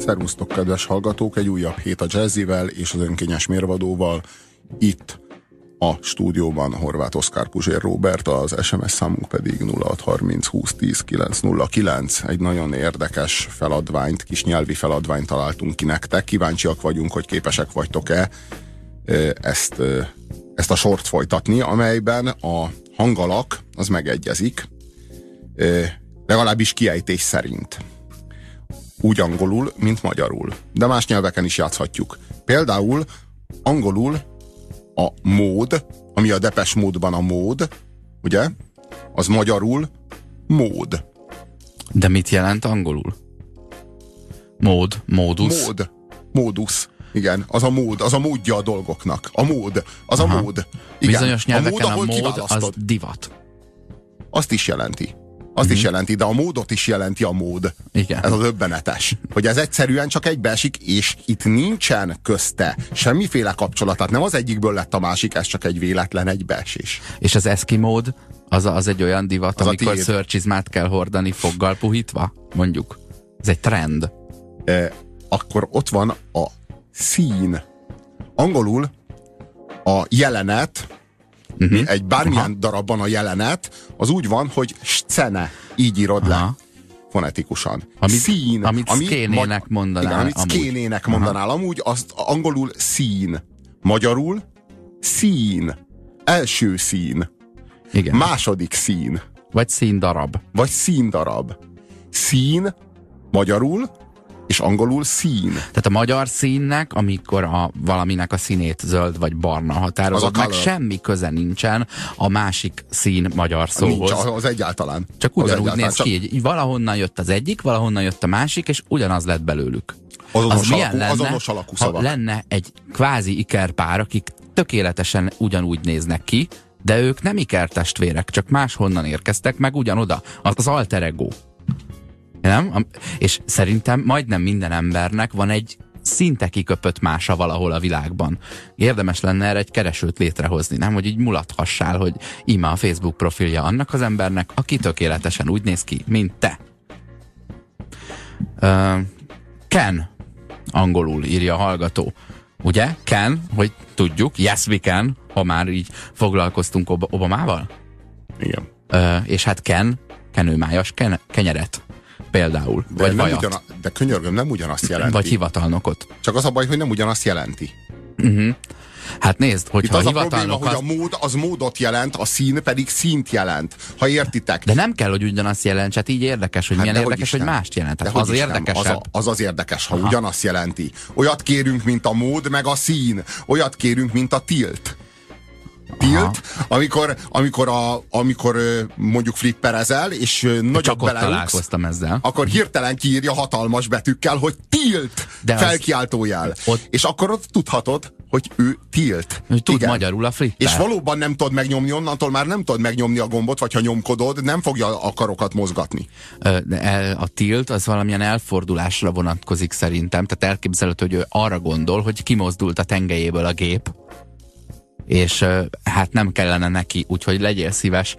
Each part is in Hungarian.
Szervusztok, kedves hallgatók! Egy újabb hét a jazzivel és az önkényes mérvadóval. Itt a stúdióban Horváth Oszkár Puzsér Robert, az SMS számunk pedig 0630 2010 909. Egy nagyon érdekes feladványt, kis nyelvi feladványt találtunk ki nektek. Kíváncsiak vagyunk, hogy képesek vagytok-e ezt, ezt a sort folytatni, amelyben a hangalak az megegyezik, legalábbis kiejtés szerint úgy angolul, mint magyarul. De más nyelveken is játszhatjuk. Például angolul a mód, ami a depes módban a mód, ugye? Az magyarul mód. De mit jelent angolul? Mód, módus. Mód, módus. Igen, az a mód, az a módja a dolgoknak. A mód, az Aha. a mód. Igen. Bizonyos nyelveken a mód, a mód az divat. Azt is jelenti. Azt mm-hmm. is jelenti, de a módot is jelenti a mód. Igen. Ez az öbbenetes. Hogy ez egyszerűen csak egybeesik, és itt nincsen közte semmiféle kapcsolat. Tehát nem az egyikből lett a másik, ez csak egy véletlen egybeesés. És az eszkimód, az, az egy olyan divat, az amikor szörcsizmát kell hordani foggal puhítva, mondjuk. Ez egy trend. E, akkor ott van a szín. Angolul a jelenet, uh-huh. egy bármilyen Aha. darabban a jelenet, az úgy van, hogy scene, így írod Aha. le fonetikusan. Amit, szín. Amit ami szkénének mondanál. Igen, amit amúgy. szkénének mondanál. Aha. Amúgy azt angolul szín. Magyarul szín. Első szín. Igen. Második szín. Vagy színdarab. Vagy színdarab. Szín, magyarul és angolul szín. Tehát a magyar színnek, amikor a valaminek a színét zöld vagy barna határozott, meg semmi köze nincsen a másik szín magyar szóhoz. Nincs, az egyáltalán. Csak ugyanúgy egyáltalán. néz ki, hogy valahonnan jött az egyik, valahonnan jött a másik, és ugyanaz lett belőlük. Azonos, az alakú, lenne, azonos alakú szavak. Ha lenne egy kvázi ikerpár, akik tökéletesen ugyanúgy néznek ki, de ők nem ikertestvérek, csak máshonnan érkeztek, meg ugyanoda. Az az alter ego. Nem? És szerintem majdnem minden embernek van egy szinte kiköpött mása valahol a világban. Érdemes lenne erre egy keresőt létrehozni, nem? Hogy így mulathassál, hogy ima a Facebook profilja annak az embernek, aki tökéletesen úgy néz ki, mint te. Uh, Ken, angolul írja a hallgató. Ugye? Ken, hogy tudjuk, yes we can, ha már így foglalkoztunk Ob Obamával? Igen. Uh, és hát Ken, kenőmájas ken kenyeret például. De, vagy nem ugyan, de könyörgöm, nem ugyanazt jelenti. Vagy hivatalnokot. Csak az a baj, hogy nem ugyanazt jelenti. Uh-huh. Hát nézd, hogyha Itt az a probléma, hogy a mód az módot jelent, a szín pedig színt jelent. Ha értitek. De nem kell, hogy ugyanazt jelent, hát így érdekes, hogy hát milyen érdekes, hogy, hogy mást jelent. Hát az érdekes. Az, a, az az érdekes, ha Aha. ugyanazt jelenti. Olyat kérünk, mint a mód, meg a szín. Olyat kérünk, mint a tilt tilt, amikor, amikor, a, amikor mondjuk flipperezel, és nagyobb beleugsz, ezzel. akkor hirtelen kiírja hatalmas betűkkel, hogy tilt, De felkiáltójel. Ott... És akkor ott tudhatod, hogy ő tilt. Ő tud Igen. magyarul a flipper. És valóban nem tudod megnyomni, onnantól már nem tudod megnyomni a gombot, vagy ha nyomkodod, nem fogja a karokat mozgatni. A tilt az valamilyen elfordulásra vonatkozik szerintem, tehát elképzelhető, hogy ő arra gondol, hogy kimozdult a tengelyéből a gép, és hát nem kellene neki, úgyhogy legyél szíves,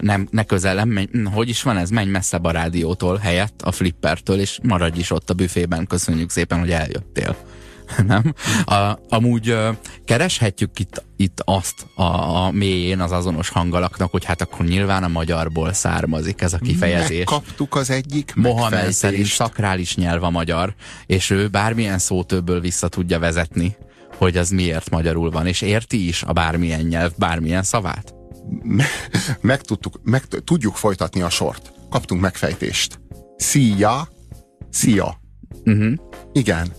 nem, ne közelem, menj, hm, hogy is van ez, menj messzebb a rádiótól helyett, a flippertől, és maradj is ott a büfében, köszönjük szépen, hogy eljöttél. nem? A, amúgy kereshetjük itt, itt azt a, a mélyén az azonos hangalaknak, hogy hát akkor nyilván a magyarból származik ez a kifejezés. Megkaptuk az egyik Mohamed szerint szakrális nyelv a magyar, és ő bármilyen szótöbből vissza tudja vezetni hogy az miért magyarul van, és érti is a bármilyen nyelv, bármilyen szavát? Meg, tudtuk, meg tudjuk folytatni a sort. Kaptunk megfejtést. Szia, szia. Uh-huh. Igen.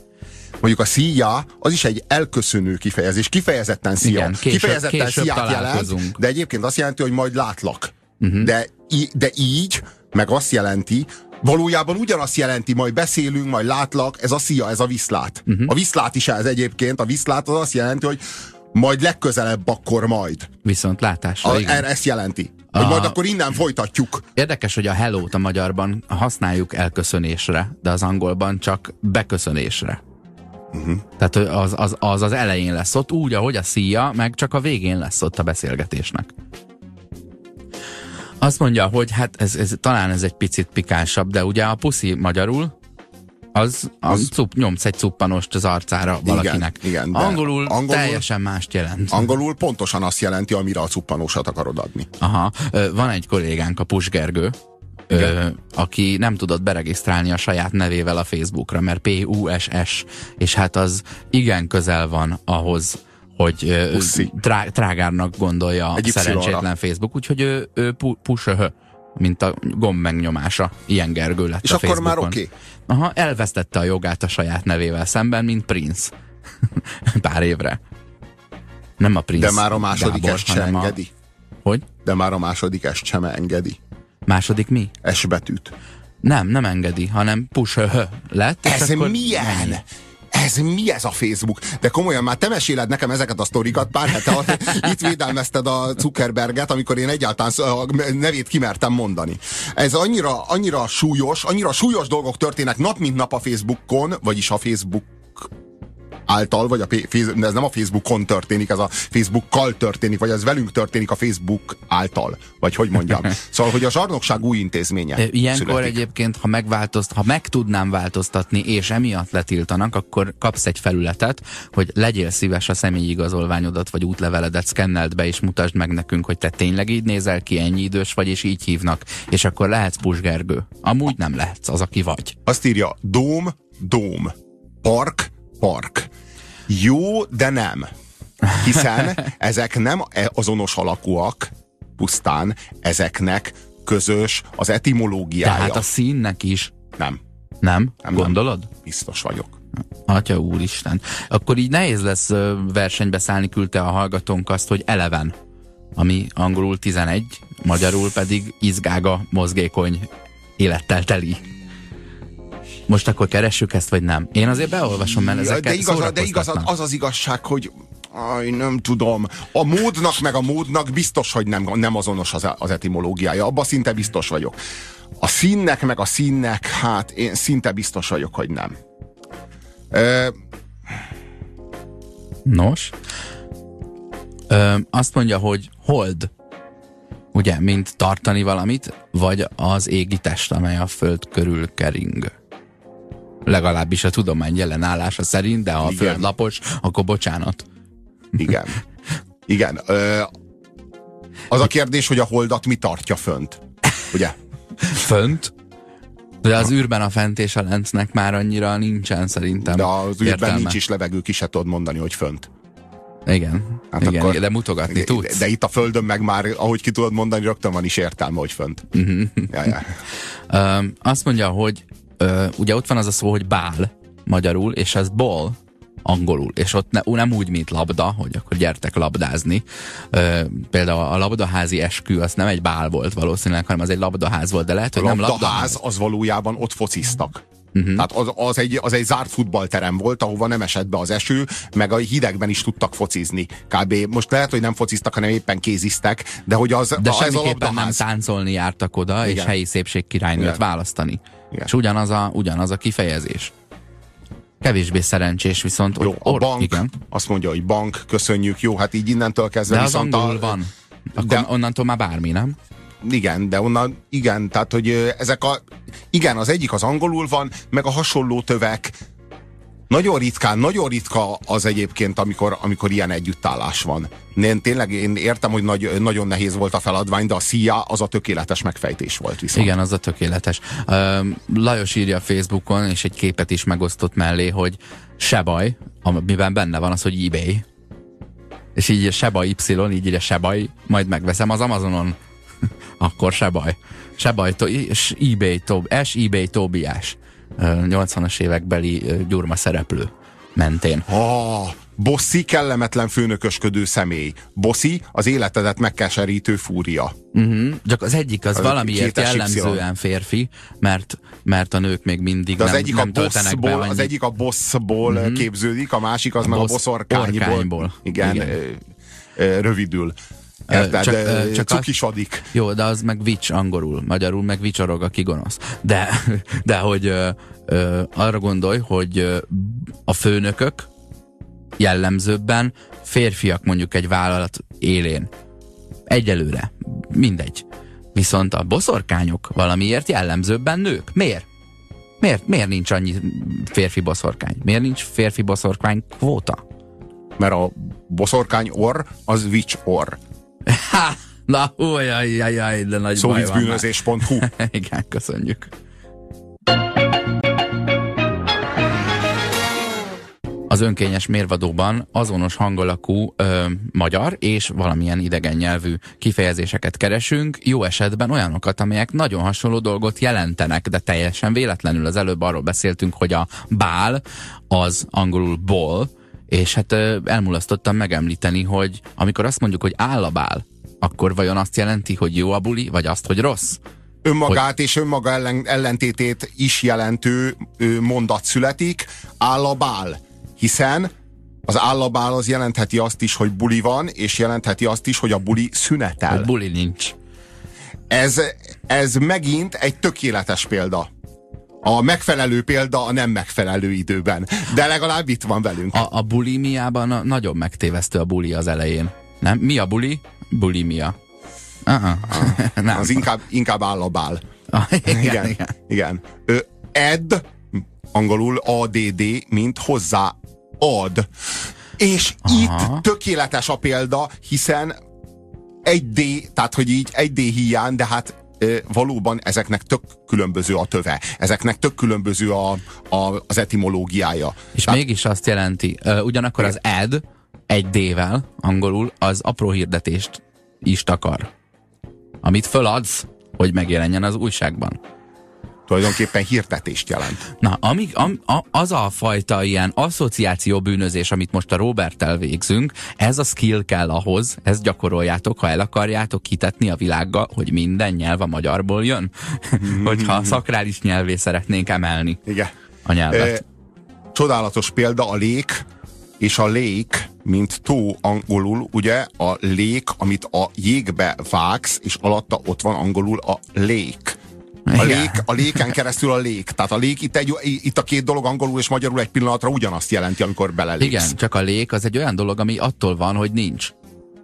Mondjuk a szia, az is egy elköszönő kifejezés. Kifejezetten szia. Igen, később, kifejezetten később sziát jelent, de egyébként azt jelenti, hogy majd látlak. Uh-huh. De, de így, meg azt jelenti, valójában ugyanazt jelenti, majd beszélünk, majd látlak, ez a szia, ez a viszlát. Uh-huh. A viszlát is ez egyébként, a viszlát az azt jelenti, hogy majd legközelebb akkor majd. Viszont látásra, a, igen. Ezt jelenti. Hogy a... majd akkor innen folytatjuk. Érdekes, hogy a hello a magyarban használjuk elköszönésre, de az angolban csak beköszönésre. Uh-huh. Tehát az, az, az az elején lesz ott, úgy, ahogy a szia, meg csak a végén lesz ott a beszélgetésnek. Azt mondja, hogy hát ez, ez, talán ez egy picit pikánsabb, de ugye a puszi magyarul? az, az... az cup, nyomsz egy cuppanost az arcára valakinek. Igen, igen, angolul, angolul teljesen mást jelent. Angolul pontosan azt jelenti, amire a cuppanósat akarod adni. Aha. Van egy kollégánk, a Pusgergő, Ö, aki nem tudott beregisztrálni a saját nevével a Facebookra, mert P-U-S-S, és hát az igen közel van ahhoz, hogy trá, trágárnak gondolja Egy a szerencsétlen Facebook, úgyhogy ő, ő pu, push mint a gomb megnyomása. Ilyen Gergő lett És a akkor Facebookon. már oké. Okay. Aha, elvesztette a jogát a saját nevével szemben, mint Prince. Pár évre. Nem a Prince De már a második Gábor, est sem engedi. A... Hogy? De már a második est sem engedi. Második mi? S betűt. Nem, nem engedi, hanem push lett. Ez milyen? Mennyi? Ez mi ez a Facebook? De komolyan már te meséled nekem ezeket a sztorikat pár hete, itt védelmezted a Zuckerberget, amikor én egyáltalán a nevét kimertem mondani. Ez annyira, annyira súlyos, annyira súlyos dolgok történnek nap mint nap a Facebookon, vagyis a Facebook által, vagy a ez nem a Facebookon történik, ez a Facebookkal történik, vagy ez velünk történik a Facebook által, vagy hogy mondjam. Szóval, hogy a zsarnokság új intézménye. Ilyenkor születik. egyébként, ha megváltozt, ha meg tudnám változtatni, és emiatt letiltanak, akkor kapsz egy felületet, hogy legyél szíves a személyi igazolványodat, vagy útleveledet szkenneld be, és mutasd meg nekünk, hogy te tényleg így nézel ki, ennyi idős vagy, és így hívnak. És akkor lehetsz pusgergő. Amúgy nem lehetsz az, aki vagy. Azt írja, dóm, dóm. Park, park. Jó, de nem. Hiszen ezek nem e- azonos alakúak, pusztán, ezeknek közös az etimológiája. Tehát a színnek is. Nem. Nem? nem Gondolod? Nem. Biztos vagyok. Atya úristen. Akkor így nehéz lesz versenybe szállni, küldte a hallgatónk azt, hogy eleven, ami angolul 11, magyarul pedig izgága, mozgékony, élettel teli. Most akkor keressük ezt, vagy nem? Én azért beolvasom, mert ezeket De, igaz, de igaz, az az igazság, hogy Aj, nem tudom. A módnak meg a módnak biztos, hogy nem, nem azonos az, az etimológiája. Abba szinte biztos vagyok. A színnek meg a színnek, hát én szinte biztos vagyok, hogy nem. Ö... Nos. Ö, azt mondja, hogy hold. Ugye, mint tartani valamit, vagy az égi test, amely a föld körül kering legalábbis a tudomány jelen állása szerint, de ha a föld lapos, akkor bocsánat. Igen. Igen. Ö, az a kérdés, hogy a holdat mi tartja fönt. Ugye? Fönt? De az űrben a fent és a lentnek már annyira nincsen szerintem. De az űrben értelme. nincs is levegő, ki se tudod mondani, hogy fönt. Igen, hát igen, akkor, de mutogatni de, tudsz. De itt a Földön meg már, ahogy ki tudod mondani, rögtön van is értelme, hogy fönt. Uh-huh. Ja, ja. Uh, azt mondja, hogy ö, ugye ott van az a szó, hogy bál magyarul, és ez ball angolul, és ott ne, nem úgy, mint labda, hogy akkor gyertek labdázni. Ö, például a labdaházi eskü, az nem egy bál volt valószínűleg, hanem az egy labdaház volt, de lehet, hogy a nem labdaház. az valójában ott fociztak. Uh-huh. Tehát az, az, egy, az egy zárt futballterem volt, ahova nem esett be az eső, meg a hidegben is tudtak focizni. Kb. Most lehet, hogy nem fociztak, hanem éppen kéziztek, de hogy az, de az semmiképpen nem táncolni jártak oda, Igen. és helyi szépségkirálynőt választani. Igen. És ugyanaz a, ugyanaz a kifejezés. Kevésbé szerencsés, viszont... Jó, a bank, igen. azt mondja, hogy bank, köszönjük, jó, hát így innentől kezdve De az angol a... van. Akkor de, onnantól már bármi, nem? Igen, de onnan, igen, tehát, hogy ezek a, igen, az egyik az angolul van, meg a hasonló tövek, nagyon ritkán, nagyon ritka az egyébként, amikor, amikor ilyen együttállás van. Én tényleg én értem, hogy nagy, nagyon nehéz volt a feladvány, de a szia az a tökéletes megfejtés volt viszont. Igen, az a tökéletes. Lajos írja Facebookon, és egy képet is megosztott mellé, hogy se baj, amiben benne van az, hogy eBay. És így se baj Y, így írja se baj, majd megveszem az Amazonon. Akkor se baj. Se baj, to, és eBay, to, S eBay Tobiás. 80-as évekbeli gyurma szereplő mentén. Oh, Bosszi kellemetlen főnökösködő személy. Bosszi az életedet megkeserítő fúria. Uh-huh. Csak az egyik az, az valamiért jellemzően férfi, mert, mert a nők még mindig De az nem, egyik nem a bossból, Az egyik a bossból uh-huh. képződik, a másik az a meg boss, a boszorkányból. Orkányból. Igen, Igen. rövidül. Érted? Csak, csak cukisodik. Az, jó, de az meg vics angolul, magyarul meg vicsorog, aki gonosz. De, de hogy ö, ö, arra gondolj, hogy a főnökök jellemzőbben férfiak mondjuk egy vállalat élén. Egyelőre. Mindegy. Viszont a boszorkányok valamiért jellemzőbben nők. Miért? Miért, miért nincs annyi férfi boszorkány? Miért nincs férfi boszorkány kvóta? Mert a boszorkány orr az witch orr. Ha! Na, ojjajjajjaj, de nagy baj van Igen, köszönjük. Az önkényes mérvadóban azonos hangolakú ö, magyar és valamilyen idegen nyelvű kifejezéseket keresünk, jó esetben olyanokat, amelyek nagyon hasonló dolgot jelentenek, de teljesen véletlenül. Az előbb arról beszéltünk, hogy a bál az angolul ball, és hát elmulasztottam megemlíteni, hogy amikor azt mondjuk, hogy áll a bál, akkor vajon azt jelenti, hogy jó a buli, vagy azt, hogy rossz? önmagát hogy... és önmaga ellen, ellentétét is jelentő ö, mondat születik, állabál. Hiszen az állabál az jelentheti azt is, hogy buli van, és jelentheti azt is, hogy a buli szünetel. Hogy buli nincs. Ez, ez megint egy tökéletes példa. A megfelelő példa a nem megfelelő időben. De legalább itt van velünk. A, a bulimiában nagyon megtévesztő a buli az elején. Nem? Mi a buli? Bulimia. Uh-uh. nem. Az inkább, inkább állabál. Ah, igen, igen. igen. igen. Ö, ed, angolul ADD, mint hozzá ad. És Aha. itt tökéletes a példa, hiszen egy D, tehát hogy így egy D hiány, de hát valóban ezeknek tök különböző a töve, ezeknek tök különböző a, a, az etimológiája. És Tehát, mégis azt jelenti, ugyanakkor az ad egy D-vel, angolul, az apró hirdetést is takar. Amit föladsz, hogy megjelenjen az újságban tulajdonképpen hirdetést jelent. Na, amíg, am, a, az a fajta ilyen asszociáció bűnözés, amit most a Robert végzünk, ez a skill kell ahhoz, ezt gyakoroljátok, ha el akarjátok hitetni a világgal, hogy minden nyelv a magyarból jön. Hogyha a szakrális nyelvé szeretnénk emelni Igen. a nyelvet. E, csodálatos példa a lék, és a lék, mint tó angolul, ugye a lék, amit a jégbe vágsz, és alatta ott van angolul a lék. A, lék, a léken keresztül a lék. Tehát a lék, itt, egy, itt a két dolog angolul és magyarul egy pillanatra ugyanazt jelenti, amikor belelépsz. Igen, csak a lék az egy olyan dolog, ami attól van, hogy nincs.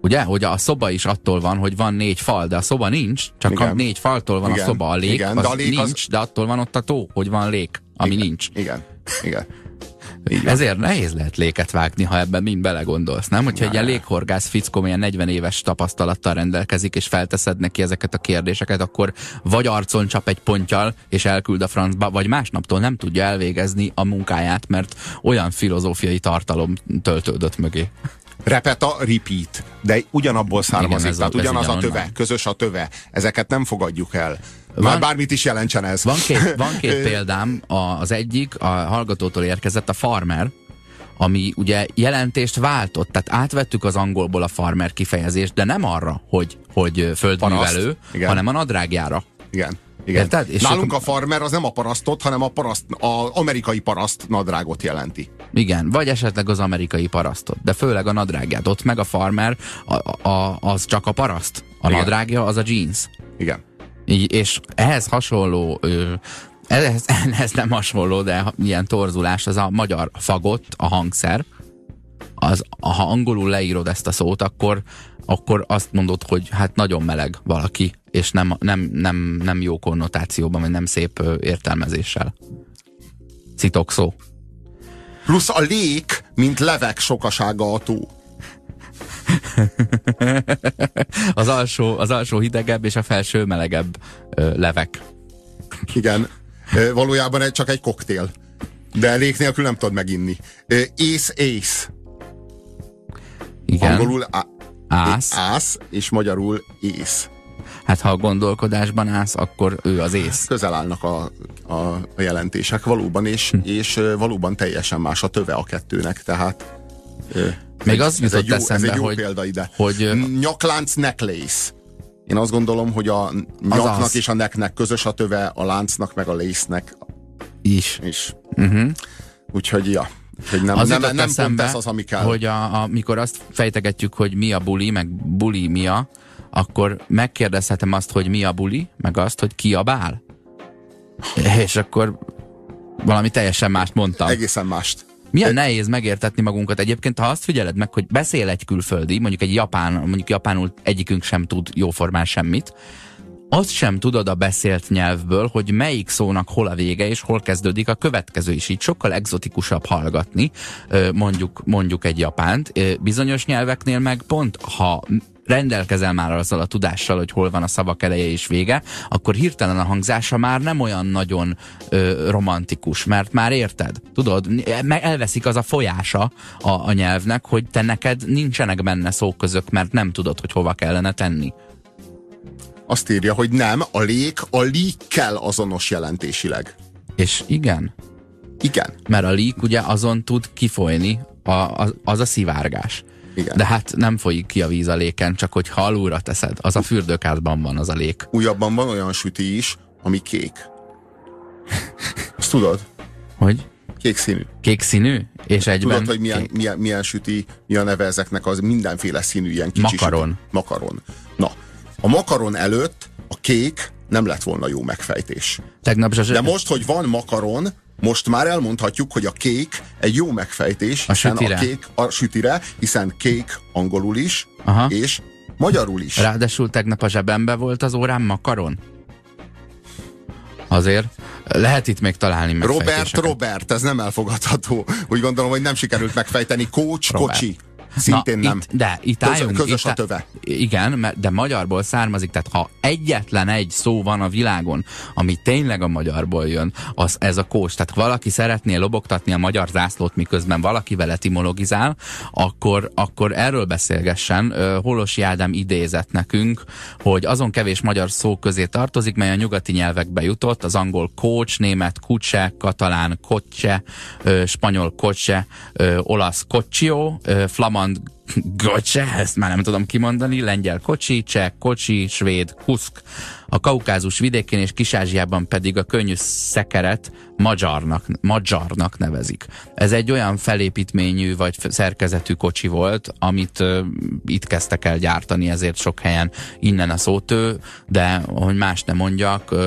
Ugye? Hogy a szoba is attól van, hogy van négy fal, de a szoba nincs, csak igen. a négy faltól van igen. a szoba. A lék, igen, az de a lék nincs, az... de attól van ott a tó, hogy van lék, ami igen. nincs. Igen, igen. Ezért nehéz lehet léket vágni, ha ebben mind belegondolsz, nem? Hogyha egy ilyen léghorgász fickó ilyen 40 éves tapasztalattal rendelkezik, és felteszed neki ezeket a kérdéseket, akkor vagy arcon csap egy pontjal, és elküld a francba, vagy másnaptól nem tudja elvégezni a munkáját, mert olyan filozófiai tartalom töltődött mögé. Repeta, repeat. De ugyanabból származik, Igen, tehát ugyanaz a töve, közös a töve. Ezeket nem fogadjuk el. Van, bármit is jelentsen ez. Van két, van két példám, az egyik a hallgatótól érkezett, a farmer, ami ugye jelentést váltott, tehát átvettük az angolból a farmer kifejezést, de nem arra, hogy, hogy földművelő, Paraszt. hanem a nadrágjára. Igen. Igen. Érted? És Nálunk a farmer az nem a parasztot, hanem a paraszt, a amerikai paraszt nadrágot jelenti. Igen, vagy esetleg az amerikai parasztot, de főleg a nadrágját. Ott meg a farmer a, a, az csak a paraszt. A Igen. nadrágja az a jeans. Igen. És ehhez hasonló ö, ehhez, ehhez nem hasonló, de ilyen torzulás, az a magyar fagott, a hangszer, az, ha angolul leírod ezt a szót, akkor, akkor azt mondod, hogy hát nagyon meleg valaki, és nem, nem, nem, nem jó konnotációban, vagy nem szép értelmezéssel. Citok szó. Plusz a lék, mint levek sokasága a tó. az, alsó, az alsó hidegebb és a felső melegebb ö, levek. Igen. Valójában csak egy koktél. De lék nélkül nem tudod meginni. Ész, ész. Igen. Angolul á, ász. ász, és magyarul ész. Hát ha a gondolkodásban állsz, akkor ő az ész. Közel állnak a, a, a jelentések valóban, és, hm. és valóban teljesen más a töve a kettőnek, tehát még az jutott ez egy jó, eszembe, ez egy jó hogy, példa ide. hogy nyaklánc necklace. Én azt gondolom, hogy a nyaknak az. és a neknek közös a töve, a láncnak meg a lésznek is. is. Uh-huh. Úgyhogy ja. Hogy nem, az nem, nem eszembe, pont ez az, ami kell. hogy a, amikor azt fejtegetjük, hogy mi a buli, meg buli mi a, akkor megkérdezhetem azt, hogy mi a buli, meg azt, hogy ki a bál. És akkor valami teljesen mást mondtam. Egészen mást. Milyen nehéz megértetni magunkat. Egyébként, ha azt figyeled meg, hogy beszél egy külföldi, mondjuk egy japán, mondjuk japánul egyikünk sem tud jóformán semmit, azt sem tudod a beszélt nyelvből, hogy melyik szónak hol a vége és hol kezdődik a következő is. Így sokkal egzotikusabb hallgatni, mondjuk, mondjuk egy japánt. Bizonyos nyelveknél meg pont, ha rendelkezel már azzal a tudással, hogy hol van a szavak eleje és vége, akkor hirtelen a hangzása már nem olyan nagyon ö, romantikus, mert már érted. Tudod, elveszik az a folyása a, a nyelvnek, hogy te neked nincsenek benne szóközök, mert nem tudod, hogy hova kellene tenni. Azt írja, hogy nem, a lék a líkkel azonos jelentésileg. És igen. Igen. Mert a lík ugye azon tud kifolyni, a, a, az a szivárgás. Igen. De hát nem folyik ki a víz a léken, csak hogy alulra teszed. Az a fürdőkádban van az a lék. Újabban van olyan süti is, ami kék. Azt tudod? Hogy? Kék színű. Kék színű? És egyben Tudod, hogy milyen, milyen, milyen süti, mi a neve ezeknek az mindenféle színű ilyen kicsi Makaron. Süti. Makaron. Na, a makaron előtt a kék nem lett volna jó megfejtés. Tegnap De most, hogy van makaron, most már elmondhatjuk, hogy a kék egy jó megfejtés, a sütire. a kék a sütire, hiszen kék angolul is, Aha. és magyarul is. Ráadásul tegnap a zsebembe volt az órám makaron. Azért lehet itt még találni Robert, Robert, ez nem elfogadható. Úgy gondolom, hogy nem sikerült megfejteni. Coach, Robert. kocsi. Szintén Na, nem. Itt, de itt Közö- álljunk. közös itt, a töve. Igen, de magyarból származik, tehát ha egyetlen egy szó van a világon, ami tényleg a magyarból jön, az ez a kós. Tehát valaki szeretné lobogtatni a magyar zászlót, miközben valaki vele etimologizál, akkor, akkor erről beszélgessen. Holosi Ádám idézett nekünk, hogy azon kevés magyar szó közé tartozik, mely a nyugati nyelvekbe jutott, az angol coach, német kutse, katalán kocse, spanyol kocse, olasz kocsió, ö, flamand Gocse, ezt már nem tudom kimondani, lengyel kocsi, cseh kocsi, svéd kuszk, a kaukázus vidékén és Kisázsiában pedig a könnyű szekeret magyarnak, magyarnak nevezik. Ez egy olyan felépítményű vagy szerkezetű kocsi volt, amit uh, itt kezdtek el gyártani, ezért sok helyen innen a szótő, de hogy más nem mondjak, uh,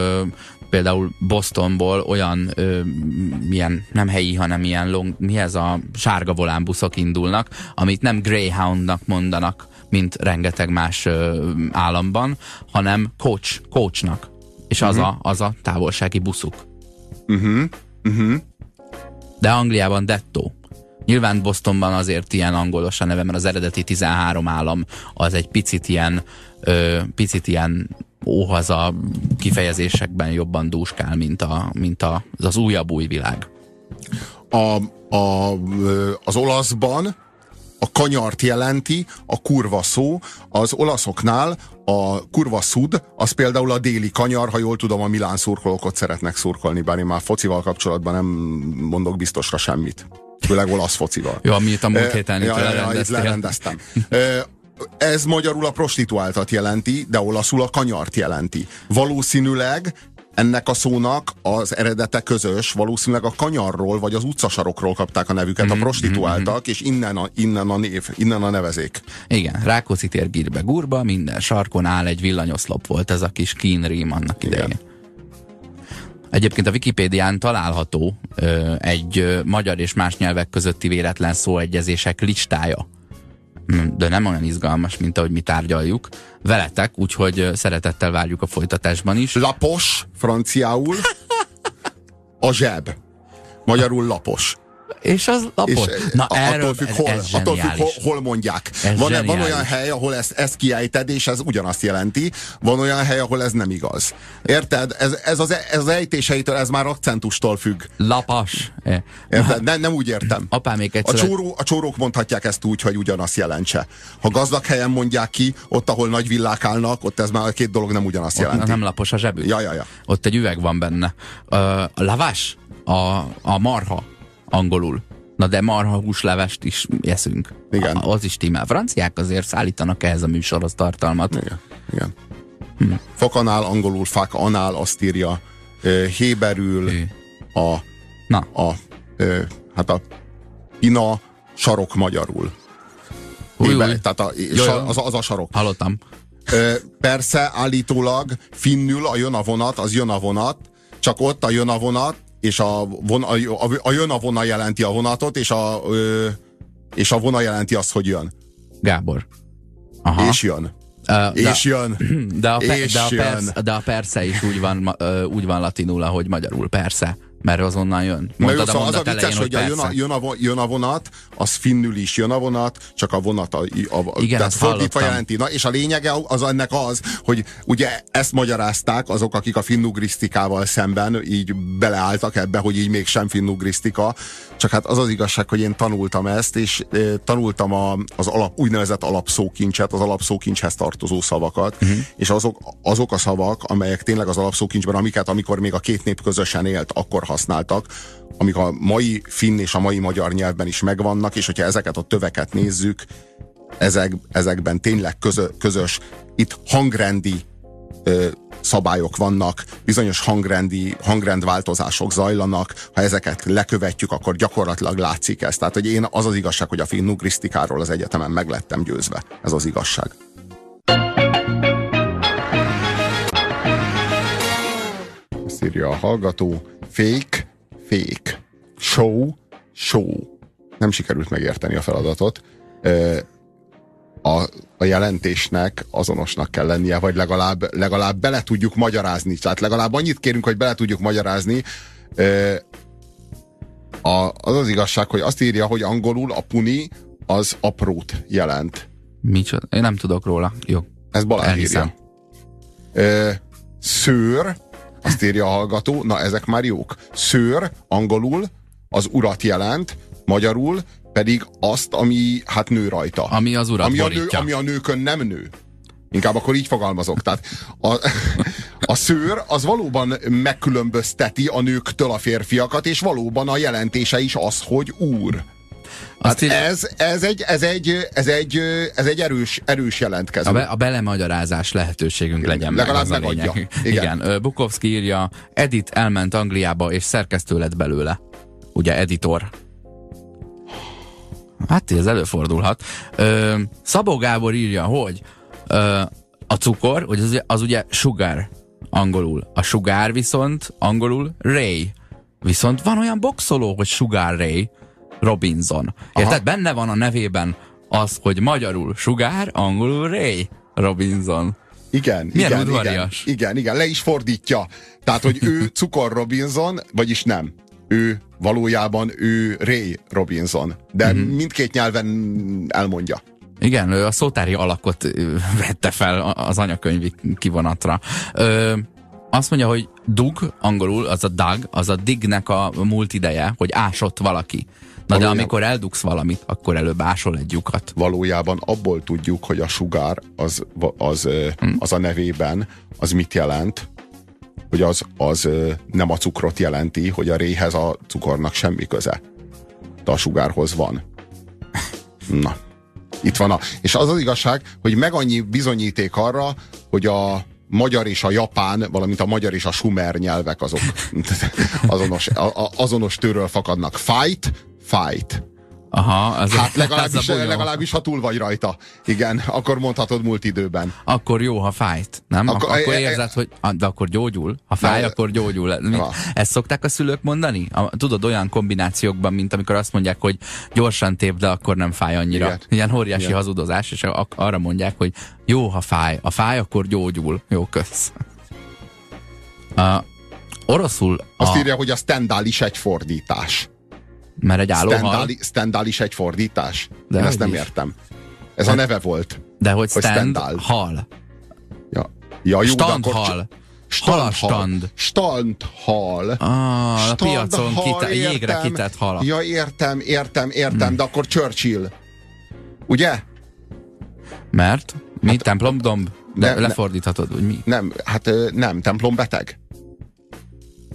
például Bostonból olyan ö, milyen, nem helyi, hanem ilyen long, mi ez a sárga volánbuszok indulnak, amit nem Greyhoundnak mondanak, mint rengeteg más ö, államban, hanem coach, coachnak. És az, uh-huh. a, az a távolsági buszuk. Uh-huh. Uh-huh. De Angliában Detto. Nyilván Bostonban azért ilyen angolos a neve, mert az eredeti 13 állam az egy picit ilyen, ö, picit ilyen óhaza kifejezésekben jobban dúskál, mint, a, mint a, az újabb új világ. A, a, az olaszban a kanyart jelenti, a kurva szó, az olaszoknál a kurva szud, az például a déli kanyar, ha jól tudom, a Milán szurkolók ott szeretnek szurkolni, bár én már focival kapcsolatban nem mondok biztosra semmit. Főleg olasz focival. Jó, amit a múlt héten ja, itt ja, ja, itt lerendeztem. Ez magyarul a prostituáltat jelenti, de olaszul a kanyart jelenti. Valószínűleg ennek a szónak az eredete közös, valószínűleg a kanyarról vagy az utcasarokról kapták a nevüket mm-hmm, a prostituáltak, mm-hmm. és innen a, innen a név, innen a nevezék. Igen, Rákóczi tér gírbe gurba, minden sarkon áll egy villanyoszlop volt ez a kis kínrím annak idején. Igen. Egyébként a Wikipédián található ö, egy ö, magyar és más nyelvek közötti véletlen szóegyezések listája de nem olyan izgalmas, mint ahogy mi tárgyaljuk veletek, úgyhogy szeretettel várjuk a folytatásban is. Lapos, franciául, a zseb. Magyarul lapos. És az lapos. És Na, erről, attól függ, hol, ez attól függ hol, hol mondják. van, van olyan hely, ahol ezt, ezt kiejted, és ez ugyanazt jelenti, van olyan hely, ahol ez nem igaz. Érted? Ez, ez, az, ez az ejtéseitől, ez már akcentustól függ. Lapas. Érted? Ne, nem úgy értem. Apám még egyszer... a, csóró, a csórók mondhatják ezt úgy, hogy ugyanazt jelentse. Ha gazdag helyen mondják ki, ott, ahol nagy villák állnak, ott ez már a két dolog nem ugyanazt ott jelenti. Nem lapos a zsebük. Ja, ja, ja. Ott egy üveg van benne. Uh, a lavás, a, a marha, angolul. Na de marha húslevest is eszünk. Igen. A, az is tímel. Franciák azért szállítanak ehhez a műsorhoz tartalmat. Igen. Igen. Hm. Fakanál, angolul fák anál, azt írja héberül Hű. a, Na. a uh, hát a ina sarok magyarul. Új, Héber, új. tehát a, Jó, sa, az, az a sarok. Hallottam. Ö, persze, állítólag finnül a jön a vonat, az jön a vonat, csak ott a jön a vonat, és a, von, a, a, a jön a vona jelenti a vonatot, és a, ö, és a vona jelenti azt, hogy jön. Gábor. Aha. És jön. Uh, és de, jön. De a, pe, és de, a jön. persze, de a persze is úgy van, uh, úgy van latinul, ahogy magyarul, persze. Mert azonnal jön. Mondtad jó, szóval a az a vicces, hogy, hogy jön, a, jön, a, jön a vonat, az finnül is jön a vonat, csak a vonat a, a, Igen, tehát fordítva jelenti. Na, és a lényege az ennek az, hogy ugye ezt magyarázták azok, akik a finnugrisztikával szemben így beleálltak ebbe, hogy így mégsem finnugrisztika, csak hát az az igazság, hogy én tanultam ezt, és e, tanultam a, az alap, úgynevezett alapszókincset, az alapszókincshez tartozó szavakat, uh-huh. és azok, azok a szavak, amelyek tényleg az alapszókincsben, amiket amikor még a két nép közösen élt, akkor használtak, amik a mai finn és a mai magyar nyelvben is megvannak, és hogyha ezeket a töveket nézzük, ezek, ezekben tényleg közö, közös, itt hangrendi ö, szabályok vannak, bizonyos hangrendi, hangrendváltozások zajlanak, ha ezeket lekövetjük, akkor gyakorlatilag látszik ez. Tehát, hogy én az az igazság, hogy a finnugrisztikáról az egyetemen meglettem győzve. Ez az igazság. Azt írja a hallgató, fake, fake, show, show. Nem sikerült megérteni a feladatot. A, a jelentésnek azonosnak kell lennie, vagy legalább, legalább bele tudjuk magyarázni. Tehát legalább annyit kérünk, hogy bele tudjuk magyarázni. A, az az igazság, hogy azt írja, hogy angolul a puni az aprót jelent. Micsoda? Én nem tudok róla. Jó. Ez Balázs írja. Szőr, azt írja a hallgató, na ezek már jók. Szőr, angolul, az urat jelent, magyarul pedig azt, ami hát nő rajta. Ami az urat ami a, nő, ami a nőkön nem nő. Inkább akkor így fogalmazok. Tehát a, a szőr az valóban megkülönbözteti a nőktől a férfiakat, és valóban a jelentése is az, hogy úr. Hát ez, ez, egy, ez, egy, ez, egy, ez egy erős, erős jelentkező. A, be, a belemagyarázás lehetőségünk legyen Legalább meg, az megadja. Igen. Igen. Bukowski írja, Edith elment Angliába, és szerkesztő lett belőle. Ugye editor. Hát ez előfordulhat. Ö, Szabó Gábor írja, hogy ö, a cukor, hogy az, az ugye sugar angolul. A sugar viszont angolul Ray. Viszont van olyan boxoló, hogy Sugar Ray Robinson. Érted? Aha. Benne van a nevében az, hogy magyarul Sugar, angolul Ray Robinson. Igen, Milyen igen, udvarias. igen, igen, igen, le is fordítja. Tehát, hogy ő Cukor Robinson, vagyis nem. Ő valójában ő Ray Robinson. De mm-hmm. mindkét nyelven elmondja. Igen, ő a szótári alakot vette fel az anyakönyvi kivonatra. Ö, azt mondja, hogy dug, angolul, az a dug, az a dignek a múlt ideje, hogy ásott valaki. Na de amikor eldugsz valamit, akkor előbb ásol egy lyukat. Valójában abból tudjuk, hogy a sugár az, az, hmm. az a nevében, az mit jelent, hogy az, az nem a cukrot jelenti, hogy a réhez a cukornak semmi köze. De a sugárhoz van. Na, itt van a... És az az igazság, hogy meg annyi bizonyíték arra, hogy a magyar és a japán, valamint a magyar és a sumer nyelvek azok azonos, a, a, azonos tőről fakadnak. Fight, fight. Aha, az hát legalábbis, az a legalábbis, ha túl vagy rajta. Igen, akkor mondhatod múlt időben. Akkor jó, ha fájt, nem? Akkor- Akkor, akkor e- e- érzed, hogy de akkor gyógyul. Ha fáj, Na, akkor gyógyul. Na. Ezt szokták a szülők mondani? A, tudod, olyan kombinációkban, mint amikor azt mondják, hogy gyorsan tép, de akkor nem fáj annyira. Igen. Ilyen óriási Igen. hazudozás, és arra mondják, hogy jó, ha fáj. A fáj, akkor gyógyul. Jó, kösz. A, oroszul Azt a, írja, hogy a Stendhal is egy fordítás. Mert egy állóhal, Stendhal, Stendhal is egy fordítás? De Én ezt nem is. értem. Ez a neve volt. de hogy hogy stand, Stendhal. hal. Ja, ja jó, Standhal. Halastand. Standhal. Ah, a piacon Standhal, kita, jégre kitett halak. Ja, értem, értem, értem, Hmm. de akkor Churchill. Ugye? Mert? Mi? Hát, templomdomb? De ne- lefordíthatod, hogy mi? Nem, hát nem, templom beteg.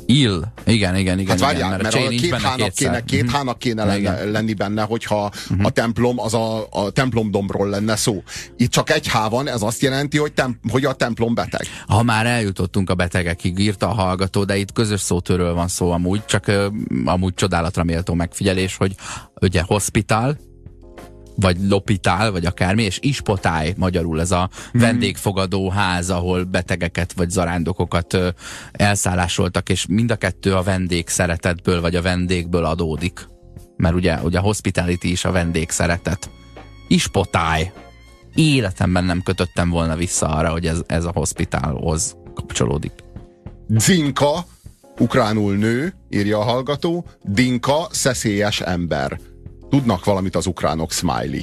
Ill. Igen, igen, igen. Hát igen, várjál, mert, mert a két hának kéne, két Mhm. hának kéne lenne, Igen. lenni benne, hogyha a templom az a, a templomdomról lenne szó. Itt csak egy H van, ez azt jelenti, hogy, tem, hogy a templom beteg. Ha már eljutottunk a betegekig, írta a hallgató, de itt közös szótörről van szó amúgy, csak amúgy csodálatra méltó megfigyelés, hogy ugye hospital, vagy lopitál, vagy akármi, és ispotály magyarul ez a vendégfogadó ház, ahol betegeket vagy zarándokokat ö, elszállásoltak, és mind a kettő a vendég szeretetből, vagy a vendégből adódik. Mert ugye, ugye a hospitality is a vendég szeretet. Ispotály. életemben nem kötöttem volna vissza arra, hogy ez, ez a hospitálhoz kapcsolódik. Zinka, ukránul nő, írja a hallgató, Dinka, szeszélyes ember. Tudnak valamit az ukránok, smiley.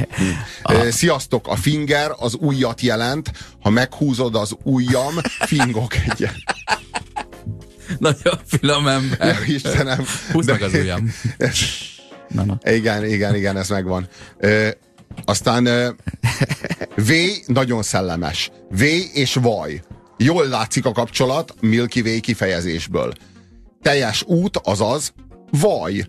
a... Sziasztok, a finger az ujjat jelent, ha meghúzod az ujjam, fingok egyet. Nagyon finom ember. Ja, Istenem. Húzd meg az ujjam. na, na. Igen, igen, igen, ez megvan. Ö, aztán ö, V nagyon szellemes. V és vaj. Jól látszik a kapcsolat Milky Way kifejezésből. Teljes út, azaz vaj.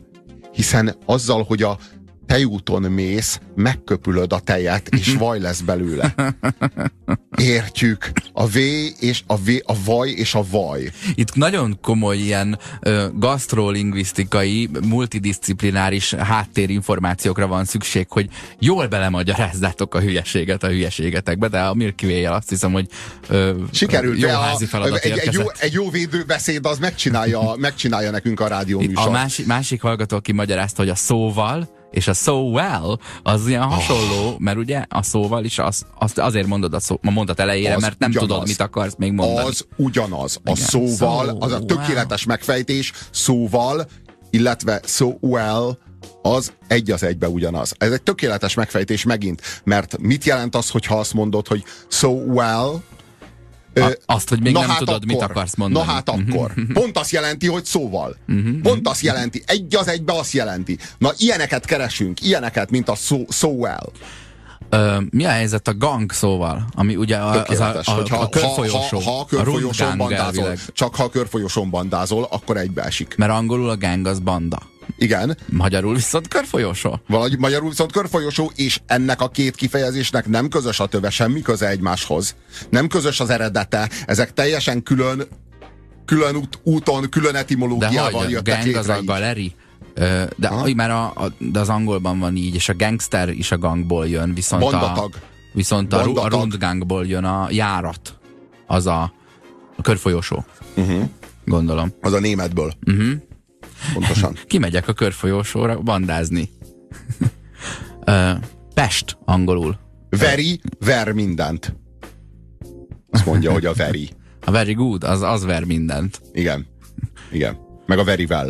Hiszen azzal, hogy a tejúton mész, megköpülöd a tejet, és vaj lesz belőle. Értjük. A V és a, v, a vaj és a vaj. Itt nagyon komoly ilyen ö, gasztrolingvisztikai, multidisciplináris háttérinformációkra van szükség, hogy jól belemagyarázzátok a hülyeséget a hülyeségetekbe, de a Milky way azt hiszem, hogy ö, Sikerült, jó házi feladat egy, egy, jó, egy jó védőbeszéd az megcsinálja, megcsinálja nekünk a rádió műsor. A másik, másik hallgató kimagyarázta, hogy a szóval és a so well az ilyen hasonló, oh. mert ugye a szóval is az, az azért mondod a, szó, a mondat elejére, az mert nem ugyanaz. tudod, mit akarsz még mondani. Az ugyanaz. A Igen. szóval, so az a tökéletes well. megfejtés, szóval, illetve so well, az egy az egybe ugyanaz. Ez egy tökéletes megfejtés megint, mert mit jelent az, hogyha azt mondod, hogy so well, a, azt, hogy még nem hát tudod, akkor, mit akarsz mondani. Na hát akkor. Pont azt jelenti, hogy szóval. Mhm. Pont azt jelenti. Egy az egybe azt jelenti. Na ilyeneket keresünk. Ilyeneket, mint a so, so well. Ö, mi a helyzet a gang szóval? Ami ugye a, az a, a, hogyha, a körfolyósó. Ha, ha, ha a körfolyósón bandázol, csak ha a körfolyósón bandázol, akkor egybeesik. Mert angolul a gang az banda. Igen. Magyarul viszont körfolyósó. Valahogy magyarul viszont körfolyósó, és ennek a két kifejezésnek nem közös a töve, semmi köze egymáshoz. Nem közös az eredete, ezek teljesen külön külön út, úton, külön etimológiával de jöttek gang létre az a galeri? De, ha? már a, a, de az angolban van így, és a gangster is a gangból jön, viszont Bandatag. a, viszont a, a rundgangból jön a járat, az a, a körfolyósó. Uh-huh. Gondolom. Az a németből. Uh-huh. Pontosan. Kimegyek a körfolyósóra bandázni. Pest angolul. Veri, ver mindent. Azt mondja, hogy a veri. A very good, az, az ver mindent. Igen. Igen. Meg a very well.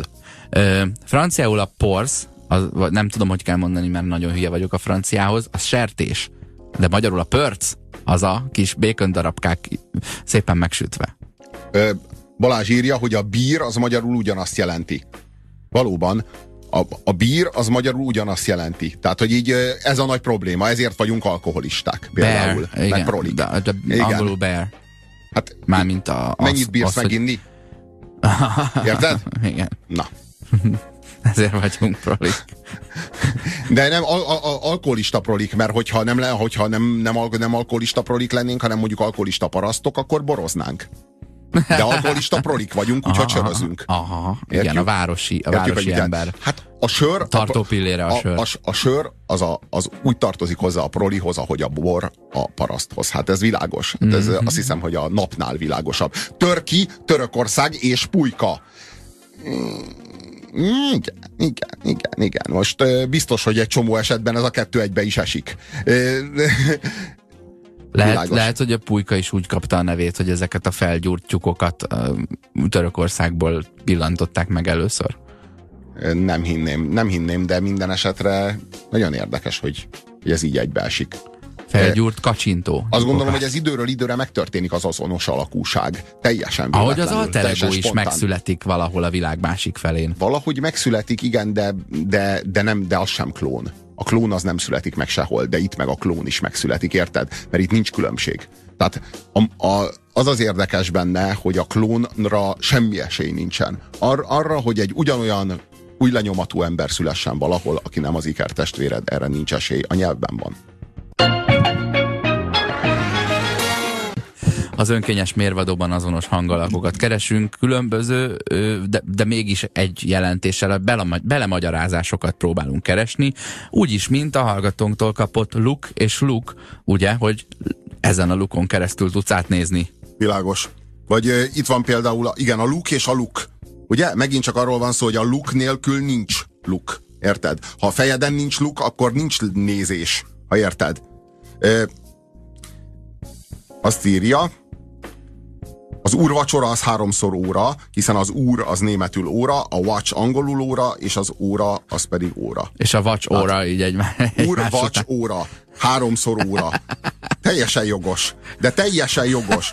Ö, franciául a pors, az, nem tudom, hogy kell mondani, mert nagyon hülye vagyok a franciához, az sertés. De magyarul a pörc, az a kis békön darabkák szépen megsütve. Ö, Balázs írja, hogy a bír az magyarul ugyanazt jelenti. Valóban, a, a bír az magyarul ugyanazt jelenti. Tehát, hogy így ez a nagy probléma, ezért vagyunk alkoholisták például. Bear, meg prolik. De, de igen. angolul bear. Hát, Mármint a, az, mennyit bírsz az, meginni? Hogy... Érted? Igen. Na. Ezért vagyunk prolik. De nem al- al- alkoholista prolik, mert hogyha nem, le, hogyha nem, nem, al- nem alkoholista prolik lennénk, hanem mondjuk alkoholista parasztok, akkor boroznánk. De alkoholista prolik vagyunk, úgyhogy sörözünk. Aha, Értjük? igen, a városi, a Értjük, városi ember. Hát a sör... Tartó pillére a, a sör. A, a, a sör az, a, az úgy tartozik hozzá a prolihoz, ahogy a bor a paraszthoz. Hát ez világos. Hát ez mm-hmm. azt hiszem, hogy a napnál világosabb. Törki, Törökország és Pulyka. Igen, igen, igen, igen. Most biztos, hogy egy csomó esetben ez a kettő egybe is esik. Lehet, lehet, hogy a pulyka is úgy kapta a nevét, hogy ezeket a felgyúrt tyukokat Törökországból pillantották meg először. Nem hinném, nem hinném, de minden esetre nagyon érdekes, hogy, hogy ez így egybeesik. Felgyúrt kacsintó. Azt gondolom, hogy ez időről időre megtörténik az azonos alakúság. Teljesen Ahogy az alter ego is spontán. megszületik valahol a világ másik felén. Valahogy megszületik, igen, de, de, de, nem, de az sem klón. A klón az nem születik meg sehol, de itt meg a klón is megszületik, érted? Mert itt nincs különbség. Tehát a, a, az az érdekes benne, hogy a klónra semmi esély nincsen. Ar, arra, hogy egy ugyanolyan új lenyomatú ember szülessen valahol, aki nem az ikertestvéred, erre nincs esély, a nyelvben van. Az önkényes mérvadóban azonos hangalakokat keresünk, különböző, de, de mégis egy jelentéssel belemagyarázásokat próbálunk keresni, úgyis, mint a hallgatónktól kapott luk és luk, ugye, hogy ezen a lukon keresztül tudsz átnézni. Világos. Vagy uh, itt van például, a, igen, a luk és a luk. Ugye? Megint csak arról van szó, hogy a luk nélkül nincs luk. Érted? Ha a fejeden nincs luk, akkor nincs nézés. Ha érted? Ö, azt írja, az úrvacsora az háromszor óra, hiszen az úr az németül óra, a watch angolul óra, és az óra az pedig óra. És a watch óra hát, így egy, Úr, watch, óra. Háromszor óra. Teljesen jogos. De teljesen jogos.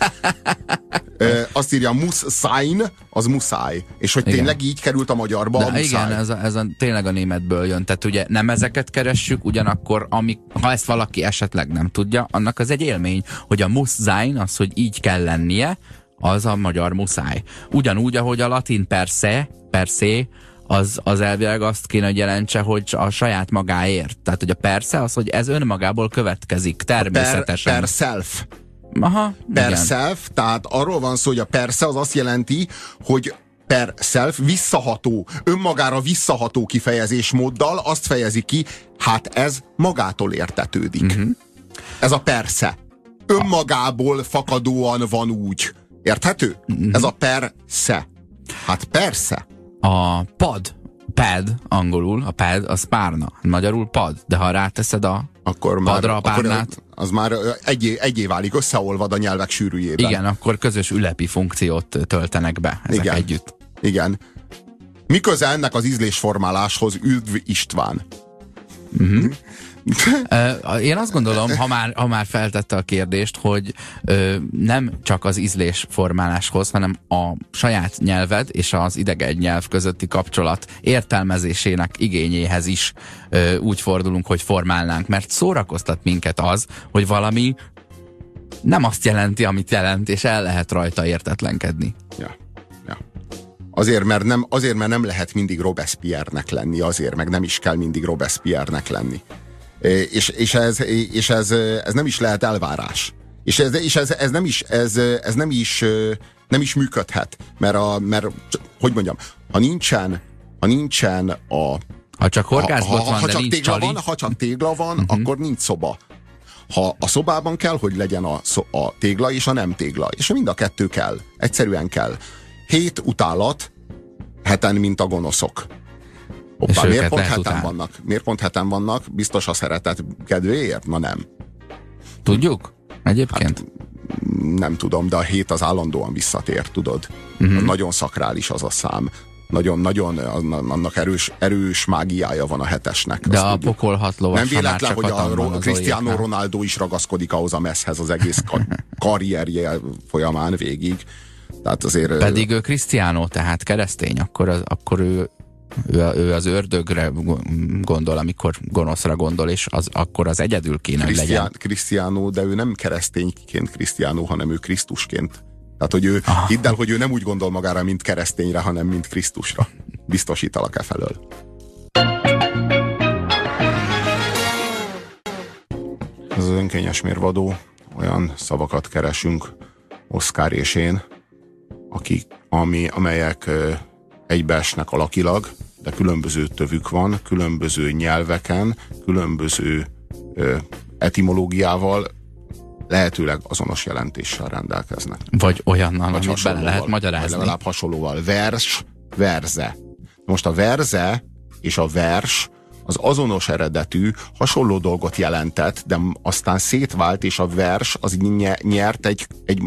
Ö, azt írja, musz sign, az muszáj. És hogy igen. tényleg így került a magyarba De a muszáj. Igen, ez, a, ez a, tényleg a németből jön. Tehát ugye nem ezeket keressük, ugyanakkor amik, ha ezt valaki esetleg nem tudja, annak az egy élmény, hogy a musz sein, az, hogy így kell lennie, az a magyar muszáj. Ugyanúgy, ahogy a latin persze, persze, az, az elvileg azt kéne, hogy jelentse, hogy a saját magáért. Tehát, hogy a persze az, hogy ez önmagából következik, természetesen. Per, per self. Aha, per igen. self, tehát arról van szó, hogy a persze az azt jelenti, hogy per self visszaható, önmagára visszaható kifejezésmóddal azt fejezi ki, hát ez magától értetődik. Uh-huh. Ez a persze. Önmagából fakadóan van úgy. Érthető? Uh-huh. Ez a persze. Hát persze. A pad, pad angolul, a pad az párna. Magyarul pad, de ha ráteszed a akkor már, padra a párnát. Az már egyé, egyé válik, összeolvad a nyelvek sűrűjében. Igen, akkor közös ülepi funkciót töltenek be ezek Igen. együtt. Igen. Mi köze ennek az ízlésformáláshoz, Üdv István? Uh-huh. Én azt gondolom, ha már, ha már feltette a kérdést, hogy nem csak az ízlés formáláshoz, hanem a saját nyelved és az idegen nyelv közötti kapcsolat értelmezésének igényéhez is úgy fordulunk, hogy formálnánk, mert szórakoztat minket az, hogy valami nem azt jelenti, amit jelent, és el lehet rajta értetlenkedni. Ja. ja. Azért mert, nem, azért, mert nem lehet mindig Robespierre-nek lenni, azért, meg nem is kell mindig Robespierre-nek lenni. És, és, ez, és ez, ez nem is lehet elvárás. És ez, és ez, ez nem is, ez, ez nem is, nem is működhet, mert, a, mert hogy mondjam, ha nincsen, ha nincsen a ha csak horgászbot ha, ha, van, ha de csak nincs tégla van, ha csak tégla van, uh-huh. akkor nincs szoba. Ha a szobában kell, hogy legyen a, a tégla és a nem tégla. És mind a kettő kell. Egyszerűen kell. Hét utálat, heten, mint a gonoszok. Hoppá, miért pont heten után. vannak? Miért pont heten vannak? Biztos a szeretet kedvéért? Na nem. Tudjuk? Egyébként? Hát, nem tudom, de a hét az állandóan visszatér, tudod? Uh-huh. Nagyon szakrális az a szám. Nagyon-nagyon annak erős, erős mágiája van a hetesnek. De a tudjuk. pokol hat lovas, Nem véletlen, hogy a Ro- Cristiano Ronaldo is ragaszkodik ahhoz a messzhez az egész karrierje folyamán végig. Tehát azért, Pedig ő Cristiano, tehát keresztény, akkor, az, akkor ő ő, ő az ördögre gondol, amikor gonoszra gondol, és az, akkor az egyedül kéne, hogy legyen. Krisztiánó, de ő nem keresztényként Krisztiánó, hanem ő Krisztusként. Tehát, hogy ő, ah. hidd el, hogy ő nem úgy gondol magára, mint keresztényre, hanem mint Krisztusra. Biztosítalak e felől. Ez az önkényes mérvadó. Olyan szavakat keresünk, Oszkár és én, akik, ami, amelyek egybeesnek alakilag, de különböző tövük van, különböző nyelveken, különböző ö, etimológiával, lehetőleg azonos jelentéssel rendelkeznek. Vagy olyannal, vagy amit bele lehet magyarázni. Vagy legalább hasonlóval. Vers, verze. Most a verze és a vers az azonos eredetű, hasonló dolgot jelentett, de aztán szétvált, és a vers az nyert egy, egy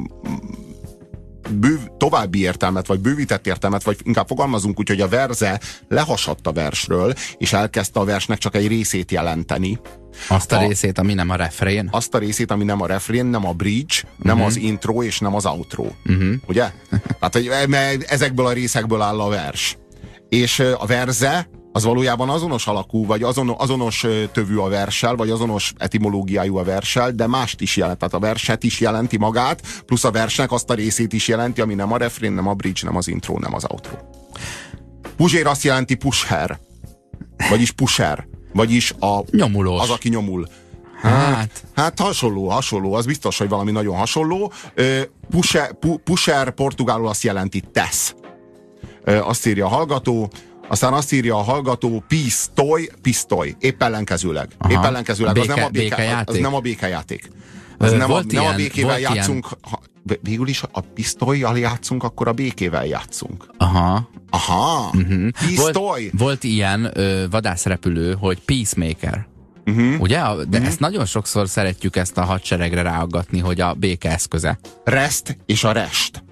bőv, további értelmet, vagy bővített értelmet, vagy inkább fogalmazunk úgy, hogy a verze lehasadt a versről, és elkezdte a versnek csak egy részét jelenteni. Azt a, a részét, ami nem a refrén? Azt a részét, ami nem a refrén, nem a bridge, nem uh-huh. az intro, és nem az outro. Uh-huh. Ugye? Tehát, hogy ezekből a részekből áll a vers. És a verze az valójában azonos alakú, vagy azon, azonos tövű a versel, vagy azonos etimológiájú a versel, de mást is jelent. Tehát a verset is jelenti magát, plusz a versnek azt a részét is jelenti, ami nem a refrén, nem a bridge, nem az intro, nem az outro. Puzsér azt jelenti pusher, vagyis pusher, vagyis a, Nyomulós. az, aki nyomul. Hát. hát hasonló, hasonló, az biztos, hogy valami nagyon hasonló. Pusher, pusher portugálul azt jelenti tesz. Azt írja a hallgató, aztán azt írja a hallgató, pisztoly, pisztoly. Épp ellenkezőleg. Aha. Épp ellenkezőleg. Az, nem a béke, az nem a békejáték. Az nem, a, nem a békével játszunk. Ha, végül is a pisztolyjal játszunk, akkor a békével játszunk. Aha. Aha. Uh-huh. Pisztoly. Volt, volt ilyen ö, vadászrepülő, hogy Peacemaker. Uh-huh. Ugye? De uh-huh. ezt nagyon sokszor szeretjük ezt a hadseregre ráaggatni, hogy a béke eszköze. Rest és a rest.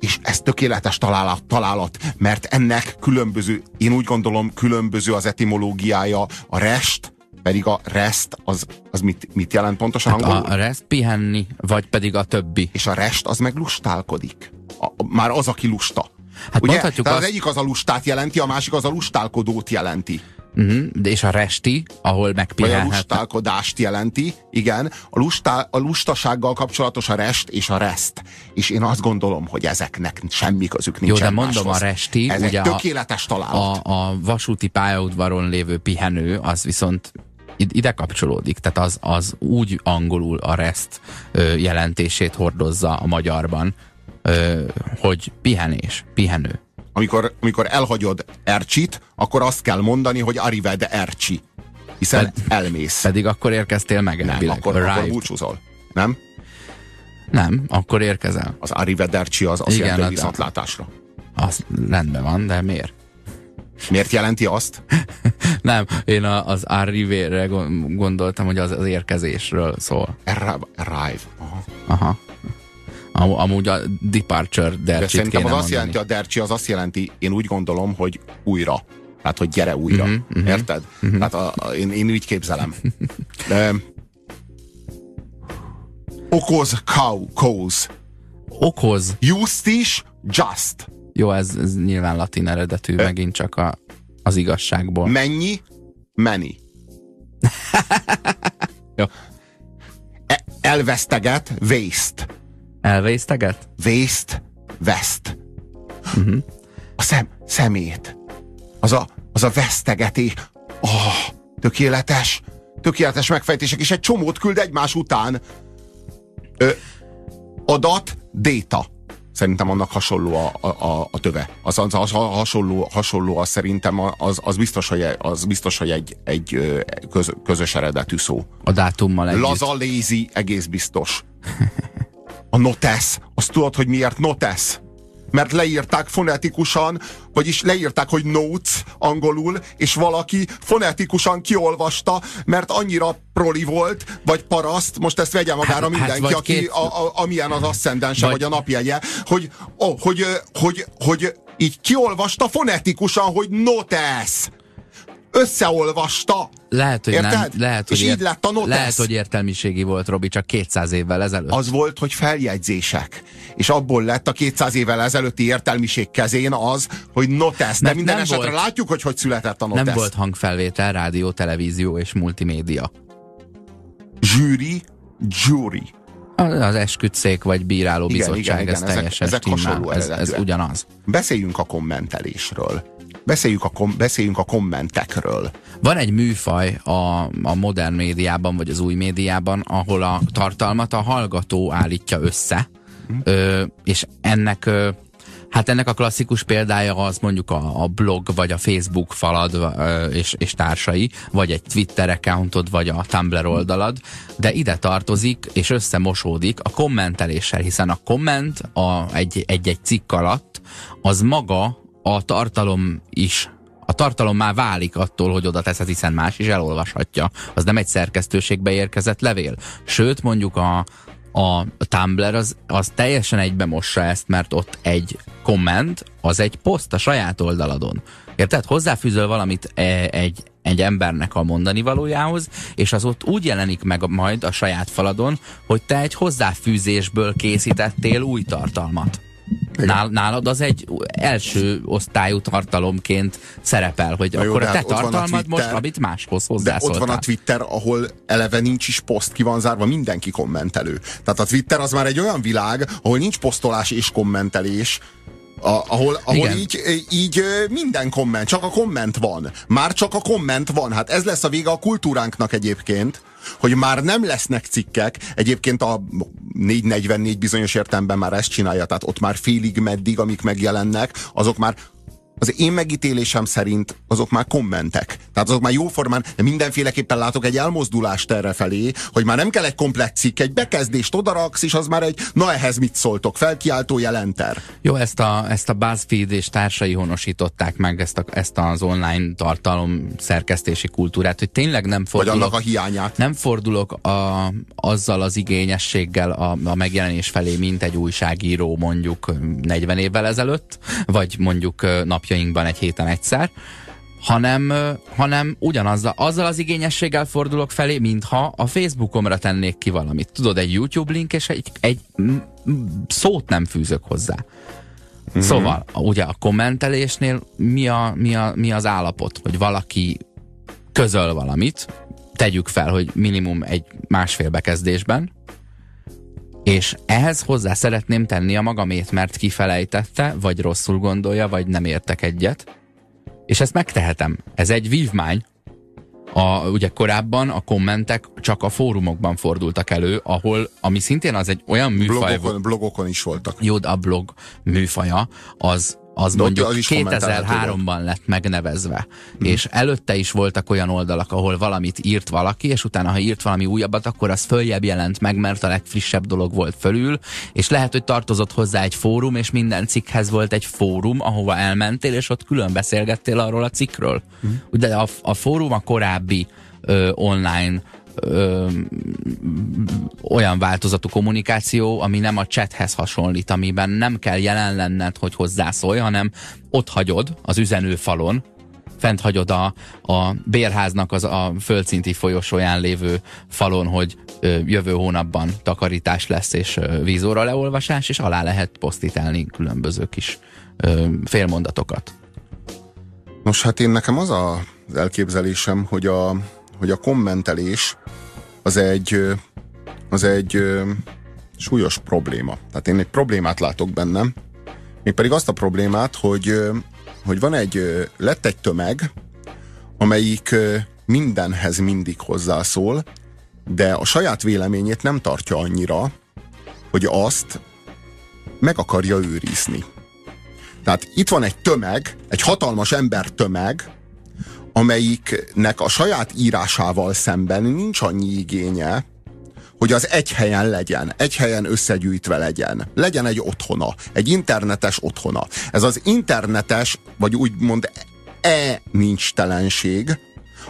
És ez tökéletes találat, találat, mert ennek különböző, én úgy gondolom, különböző az etimológiája. A rest, pedig a rest, az, az mit, mit jelent pontosan hát angolul? A rest pihenni, vagy pedig a többi. És a rest az meg lustálkodik. A, már az, aki lusta. Hát Ugye? Tehát azt... az egyik az a lustát jelenti, a másik az a lustálkodót jelenti. Uh-huh, de és a resti, ahol megpihenhet. Vagy a lustálkodást jelenti, igen. A, lustá, a lustasággal kapcsolatos a rest és a rest. És én azt gondolom, hogy ezeknek semmi közük nincs. Jó, de mondom máshoz. a resti, Ez ugye egy tökéletes találat. A, a vasúti pályaudvaron lévő pihenő, az viszont ide kapcsolódik, tehát az, az úgy angolul a rest jelentését hordozza a magyarban, hogy pihenés, pihenő. Amikor, amikor elhagyod Ercsit, akkor azt kell mondani, hogy Arived Ercsi. Hiszen Ped, elmész. Pedig akkor érkeztél meg Nem, akkor, akkor búcsúzol. Nem? Nem, akkor érkezel. Az Ercsi az azt jelenti, hogy viszontlátásra. Az rendben van, de miért? Miért jelenti azt? Nem, én a, az arrivére gondoltam, hogy az, az érkezésről szól. Arrive. Aha. Aha. Am, amúgy a departure dercsit De szerintem az azt jelenti, a dercsi az azt jelenti, én úgy gondolom, hogy újra. Tehát, hogy gyere újra. Uh-huh, uh-huh. Érted? Uh-huh. Tehát a, a, én, én úgy képzelem. De, okoz, cow, cause. Okoz. Justis, just. Jó, ez, ez nyilván latin eredetű, Ö? megint csak a, az igazságból. Mennyi? Many. Jó. E- elveszteget, waste. Elvészteget? Waste, vest. Uh-huh. A szem, szemét. Az a, az a vesztegetés. Oh, tökéletes. Tökéletes megfejtések, és egy csomót küld egymás után. Ö, adat, data. Szerintem annak hasonló a, a, a töve. Az, az, az hasonló, hasonló az szerintem az, az biztos, hogy, az biztos, hogy egy, egy köz, közös eredetű szó. A dátummal együtt. Laza, lazy, egész biztos. A notes, azt tudod, hogy miért notes? Mert leírták fonetikusan, vagyis leírták, hogy notes angolul, és valaki fonetikusan kiolvasta, mert annyira proli volt, vagy paraszt, most ezt vegye magára hát, mindenki, hát, aki, két... a, a, amilyen az asszendense, vagy... vagy a napjegye, hogy, oh, hogy, hogy, hogy, hogy így kiolvasta fonetikusan, hogy notes összeolvasta. Lehet, hogy Érted? nem. Lehet, hogy és ért, így lett a notesz. Lehet, hogy értelmiségi volt, Robi, csak 200 évvel ezelőtt. Az volt, hogy feljegyzések. És abból lett a 200 évvel ezelőtti értelmiség kezén az, hogy notesz. De minden nem esetre volt, látjuk, hogy hogy született a notesz. Nem volt hangfelvétel, rádió, televízió és multimédia. Zsűri, jury. Az esküdszék vagy bíráló igen, bizottság, igen, igen, ez teljesen ezek, ezek hasonló ez, ez ugyanaz. Beszéljünk a kommentelésről. Beszéljünk a, kom- beszéljünk a kommentekről. Van egy műfaj a, a modern médiában, vagy az új médiában, ahol a tartalmat a hallgató állítja össze, ö, és ennek ö, Hát ennek a klasszikus példája az mondjuk a, a blog, vagy a Facebook falad és, és társai, vagy egy Twitter accountod, vagy a Tumblr oldalad, de ide tartozik és összemosódik a kommenteléssel, hiszen a komment a, egy-egy cikk alatt az maga a tartalom is a tartalom már válik attól, hogy oda teszed, hiszen más is elolvashatja. Az nem egy szerkesztőségbe érkezett levél. Sőt, mondjuk a, a Tumblr az, az teljesen egybe mossa ezt, mert ott egy komment, az egy poszt a saját oldaladon. Érted? Hozzáfűzöl valamit e, egy, egy embernek a mondani valójához, és az ott úgy jelenik meg majd a saját faladon, hogy te egy hozzáfűzésből készítettél új tartalmat. Nál, nálad az egy első osztályú tartalomként szerepel, hogy Na akkor jó, a te hát tartalmad a most, amit máshoz hozzászóltál. De ott van a Twitter, ahol eleve nincs is poszt, ki van zárva, mindenki kommentelő. Tehát a Twitter az már egy olyan világ, ahol nincs posztolás és kommentelés, a, ahol, ahol így, így minden komment, csak a komment van. Már csak a komment van. Hát ez lesz a vége a kultúránknak egyébként, hogy már nem lesznek cikkek. Egyébként a 444 bizonyos értelemben már ezt csinálja, tehát ott már félig meddig, amik megjelennek, azok már az én megítélésem szerint azok már kommentek. Tehát azok már jóformán, de mindenféleképpen látok egy elmozdulást erre felé, hogy már nem kell egy komplet cikk, egy bekezdést odaraksz, és az már egy, na ehhez mit szóltok, felkiáltó jelenter. Jó, ezt a, ezt a BuzzFeed és társai honosították meg ezt, a, ezt az online tartalom szerkesztési kultúrát, hogy tényleg nem fordulok, Vagy annak a hiányát. Nem fordulok a, azzal az igényességgel a, a megjelenés felé, mint egy újságíró mondjuk 40 évvel ezelőtt, vagy mondjuk napja napjainkban egy héten egyszer, hanem, hanem ugyanazzal azzal az igényességgel fordulok felé, mintha a Facebookomra tennék ki valamit. Tudod, egy YouTube link, és egy, egy szót nem fűzök hozzá. Mm-hmm. Szóval, ugye a kommentelésnél mi, a, mi, a, mi az állapot, hogy valaki közöl valamit, tegyük fel, hogy minimum egy másfél bekezdésben, és ehhez hozzá szeretném tenni a magamét, mert kifelejtette, vagy rosszul gondolja, vagy nem értek egyet. És ezt megtehetem. Ez egy vívmány. A, ugye korábban a kommentek csak a fórumokban fordultak elő, ahol, ami szintén az egy olyan műfaj... Blogokon, blogokon is voltak. Jó, a blog műfaja, az az De mondjuk 2003-ban lett megnevezve, hmm. és előtte is voltak olyan oldalak, ahol valamit írt valaki, és utána, ha írt valami újabbat, akkor az följebb jelent meg, mert a legfrissebb dolog volt fölül, és lehet, hogy tartozott hozzá egy fórum, és minden cikkhez volt egy fórum, ahova elmentél, és ott külön beszélgettél arról a cikkről. Hmm. Ugye a, a fórum a korábbi ö, online ö, olyan változatú kommunikáció, ami nem a chathez hasonlít, amiben nem kell jelen lenned, hogy hozzászólj, hanem ott hagyod az üzenőfalon, fent hagyod a, a bérháznak az a földszinti folyosóján lévő falon, hogy ö, jövő hónapban takarítás lesz és ö, vízóra leolvasás, és alá lehet posztítálni különböző kis ö, félmondatokat. Nos, hát én nekem az a, elképzelésem, hogy a, hogy a kommentelés az egy, az egy súlyos probléma. Tehát én egy problémát látok bennem, mégpedig azt a problémát, hogy, hogy van egy, lett egy tömeg, amelyik mindenhez mindig hozzászól, de a saját véleményét nem tartja annyira, hogy azt meg akarja őrizni. Tehát itt van egy tömeg, egy hatalmas ember tömeg, amelyiknek a saját írásával szemben nincs annyi igénye, hogy az egy helyen legyen, egy helyen összegyűjtve legyen. Legyen egy otthona, egy internetes otthona. Ez az internetes, vagy úgymond e-nincs telenség,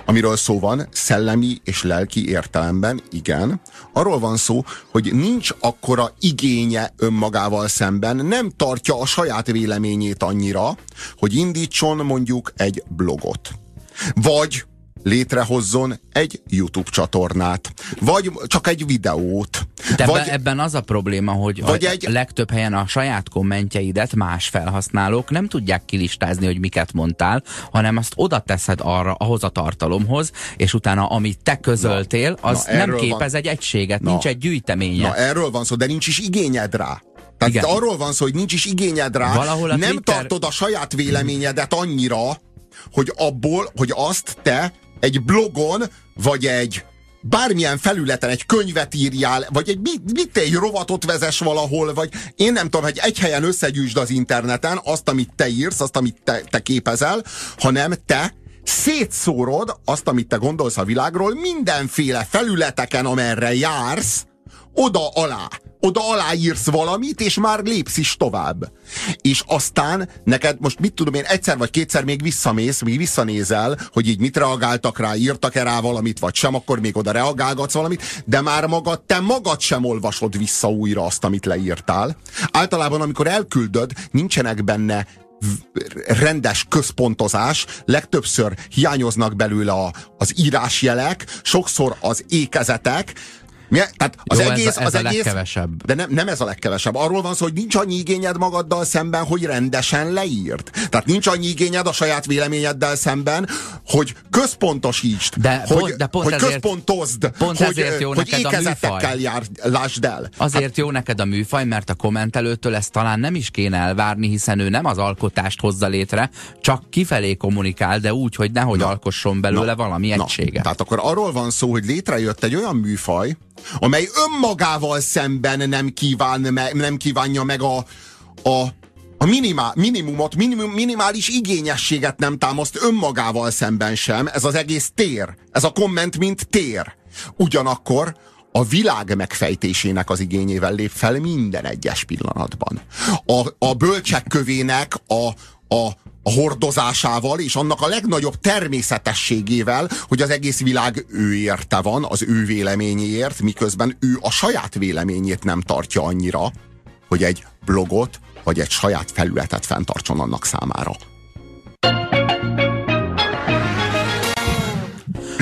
amiről szó van, szellemi és lelki értelemben, igen. Arról van szó, hogy nincs akkora igénye önmagával szemben, nem tartja a saját véleményét annyira, hogy indítson mondjuk egy blogot vagy létrehozzon egy YouTube csatornát, vagy csak egy videót. De vagy, ebben az a probléma, hogy vagy a egy, legtöbb helyen a saját kommentjeidet más felhasználók nem tudják kilistázni, hogy miket mondtál, hanem azt oda teszed arra, ahhoz a tartalomhoz, és utána amit te közöltél, az na, nem képez van, egy egységet, na, nincs egy gyűjteménye. Na erről van szó, de nincs is igényed rá. Tehát Igen. arról van szó, hogy nincs is igényed rá, Valahol nem Twitter... tartod a saját véleményedet annyira, hogy abból, hogy azt te egy blogon, vagy egy bármilyen felületen egy könyvet írjál, vagy egy mit, mit egy rovatot vezes valahol, vagy én nem tudom, hogy egy helyen összegyűjtsd az interneten azt, amit te írsz, azt, amit te, te képezel, hanem te szétszórod azt, amit te gondolsz a világról mindenféle felületeken, amerre jársz, oda alá oda aláírsz valamit, és már lépsz is tovább. És aztán neked most mit tudom én, egyszer vagy kétszer még visszamész, még visszanézel, hogy így mit reagáltak rá, írtak-e rá valamit, vagy sem, akkor még oda reagálgatsz valamit, de már magad, te magad sem olvasod vissza újra azt, amit leírtál. Általában, amikor elküldöd, nincsenek benne rendes központozás, legtöbbször hiányoznak belőle a, az írásjelek, sokszor az ékezetek, tehát az Jó, egész, ez, ez az a egész, legkevesebb. De nem, nem ez a legkevesebb. Arról van szó, hogy nincs annyi igényed magaddal szemben, hogy rendesen leírt. Tehát nincs annyi igényed a saját véleményeddel szemben, hogy központosítsd, de hogy, pont, de pont hogy ezért, központozd, pont hogy, ezért jó hogy neked műfaj. jár, lásd el. Azért hát, jó neked a műfaj, mert a kommentelőtől ezt talán nem is kéne elvárni, hiszen ő nem az alkotást hozza létre, csak kifelé kommunikál, de úgy, hogy nehogy na, alkosson belőle na, valami na, egységet. Tehát akkor arról van szó, hogy létrejött egy olyan műfaj, amely önmagával szemben nem, kíván, nem kívánja meg a, a a minimál, minimumot, minimum, minimális igényességet nem támaszt önmagával szemben sem. Ez az egész tér. Ez a komment, mint tér. Ugyanakkor a világ megfejtésének az igényével lép fel minden egyes pillanatban. A, a bölcsek kövének a, a, a hordozásával és annak a legnagyobb természetességével, hogy az egész világ ő érte van, az ő véleményéért, miközben ő a saját véleményét nem tartja annyira, hogy egy blogot vagy egy saját felületet fenntartson annak számára.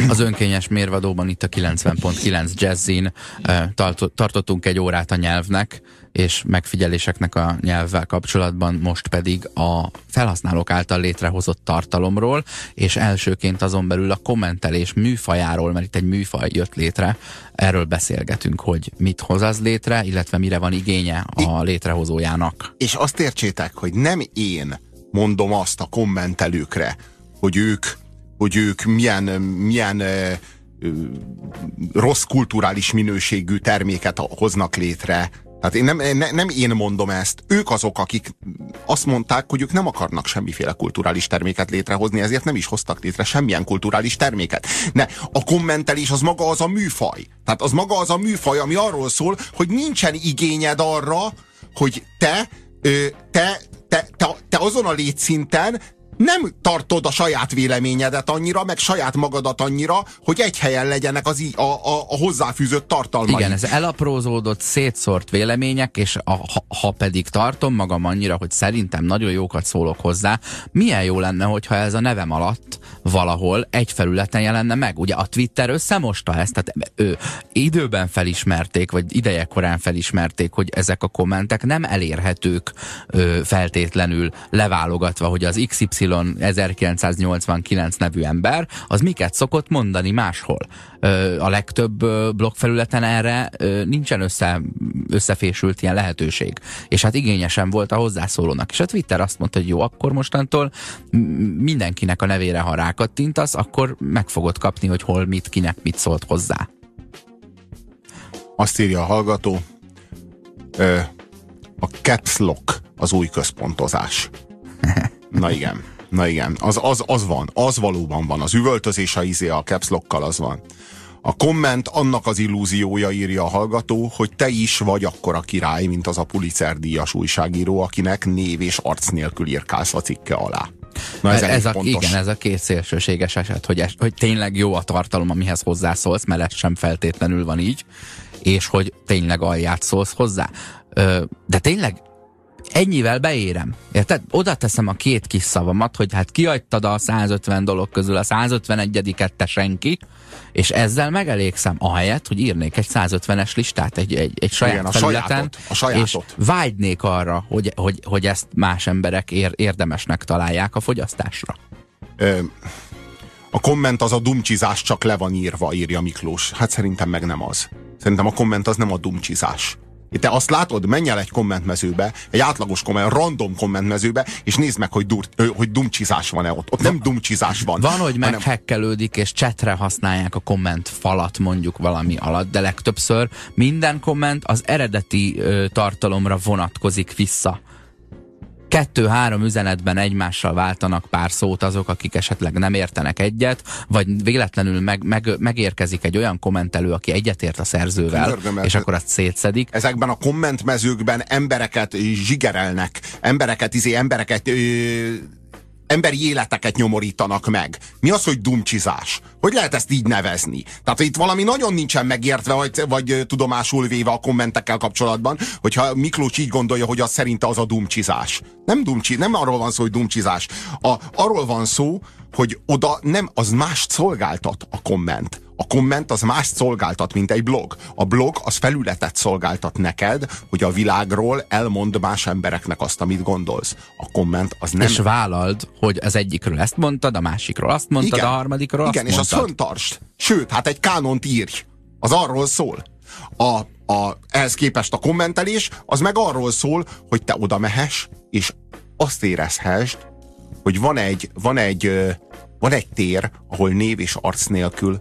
Az önkényes mérvadóban itt a 90.9 Jazzin tartottunk egy órát a nyelvnek, és megfigyeléseknek a nyelvvel kapcsolatban, most pedig a felhasználók által létrehozott tartalomról, és elsőként azon belül a kommentelés műfajáról, mert itt egy műfaj jött létre, erről beszélgetünk, hogy mit hoz az létre, illetve mire van igénye a létrehozójának. És azt értsétek, hogy nem én mondom azt a kommentelőkre, hogy ők hogy ők milyen, milyen ö, ö, rossz kulturális minőségű terméket hoznak létre. Tehát én nem, ne, nem én mondom ezt, ők azok, akik azt mondták, hogy ők nem akarnak semmiféle kulturális terméket létrehozni, ezért nem is hoztak létre semmilyen kulturális terméket. Ne, a kommentelés az maga az a műfaj. Tehát az maga az a műfaj, ami arról szól, hogy nincsen igényed arra, hogy te, ö, te, te, te, te azon a létszinten nem tartod a saját véleményedet annyira, meg saját magadat annyira, hogy egy helyen legyenek az a, a, a hozzáfűzött tartalmai. Igen, ez elaprózódott, szétszórt vélemények, és a, ha, ha pedig tartom magam annyira, hogy szerintem nagyon jókat szólok hozzá, milyen jó lenne, hogyha ez a nevem alatt valahol egy felületen jelenne meg. Ugye a Twitter összemosta ezt, tehát ő, időben felismerték, vagy ideje korán felismerték, hogy ezek a kommentek nem elérhetők ö, feltétlenül leválogatva, hogy az XY 1989 nevű ember, az miket szokott mondani máshol. A legtöbb blogfelületen erre nincsen össze, összefésült ilyen lehetőség. És hát igényesen volt a hozzászólónak. És a Twitter azt mondta, hogy jó, akkor mostantól mindenkinek a nevére, ha rákattintasz, akkor meg fogod kapni, hogy hol mit, kinek mit szólt hozzá. Azt írja a hallgató, a caps lock az új központozás. Na igen. Na igen, az, az, az van, az valóban van. Az üvöltözés a izé a caps az van. A komment annak az illúziója írja a hallgató, hogy te is vagy akkora király, mint az a Pulitzer díjas újságíró, akinek név és arc nélkül írkálsz a cikke alá. Na ez, ez a, igen, ez a két szélsőséges eset, hogy, es, hogy tényleg jó a tartalom, amihez hozzászólsz, mert ez sem feltétlenül van így, és hogy tényleg alját szólsz hozzá. Ö, de tényleg ennyivel beérem. Érted? Oda teszem a két kis szavamat, hogy hát kiadtad a 150 dolog közül a 151-et te senki, és ezzel megelégszem, ahelyett, hogy írnék egy 150-es listát egy, egy, egy saját Igen, felületen, a sajátot, a sajátot. és vágynék arra, hogy, hogy, hogy ezt más emberek ér, érdemesnek találják a fogyasztásra. Ö, a komment az a dumcsizás csak le van írva, írja Miklós. Hát szerintem meg nem az. Szerintem a komment az nem a dumcsizás. Te azt látod, menj el egy kommentmezőbe, egy átlagos komment, random kommentmezőbe, és nézd meg, hogy, dur, hogy dumcsizás van-e ott. Ott nem dumcsizás van. Van, hogy meghekkelődik, és csetre használják a komment falat mondjuk valami alatt, de legtöbbször minden komment az eredeti ö, tartalomra vonatkozik vissza kettő-három üzenetben egymással váltanak pár szót azok, akik esetleg nem értenek egyet, vagy véletlenül meg, meg, megérkezik egy olyan kommentelő, aki egyetért a szerzővel, Görgöm, és akkor azt szétszedik. Ezekben a kommentmezőkben embereket zsigerelnek, embereket, izé, embereket ö, emberi életeket nyomorítanak meg. Mi az, hogy dumcsizás? Hogy lehet ezt így nevezni? Tehát itt valami nagyon nincsen megértve, vagy, vagy tudomásul véve a kommentekkel kapcsolatban, hogyha Miklós így gondolja, hogy az szerinte az a dumcsizás. Nem dumcsi, nem arról van szó, hogy dumcsizás. A, arról van szó, hogy oda nem, az más szolgáltat a komment. A komment az más szolgáltat, mint egy blog. A blog az felületet szolgáltat neked, hogy a világról elmond más embereknek azt, amit gondolsz. A komment az nem... És vállald, hogy az egyikről ezt mondtad, a másikról azt mondtad, igen, a harmadikról igen, azt Igen, és azt föntartsd. Sőt, hát egy kánont írj. Az arról szól. A, a, ehhez képest a kommentelés, az meg arról szól, hogy te oda mehess, és azt érezhessd, hogy van egy, van egy, van egy tér, ahol név és arc nélkül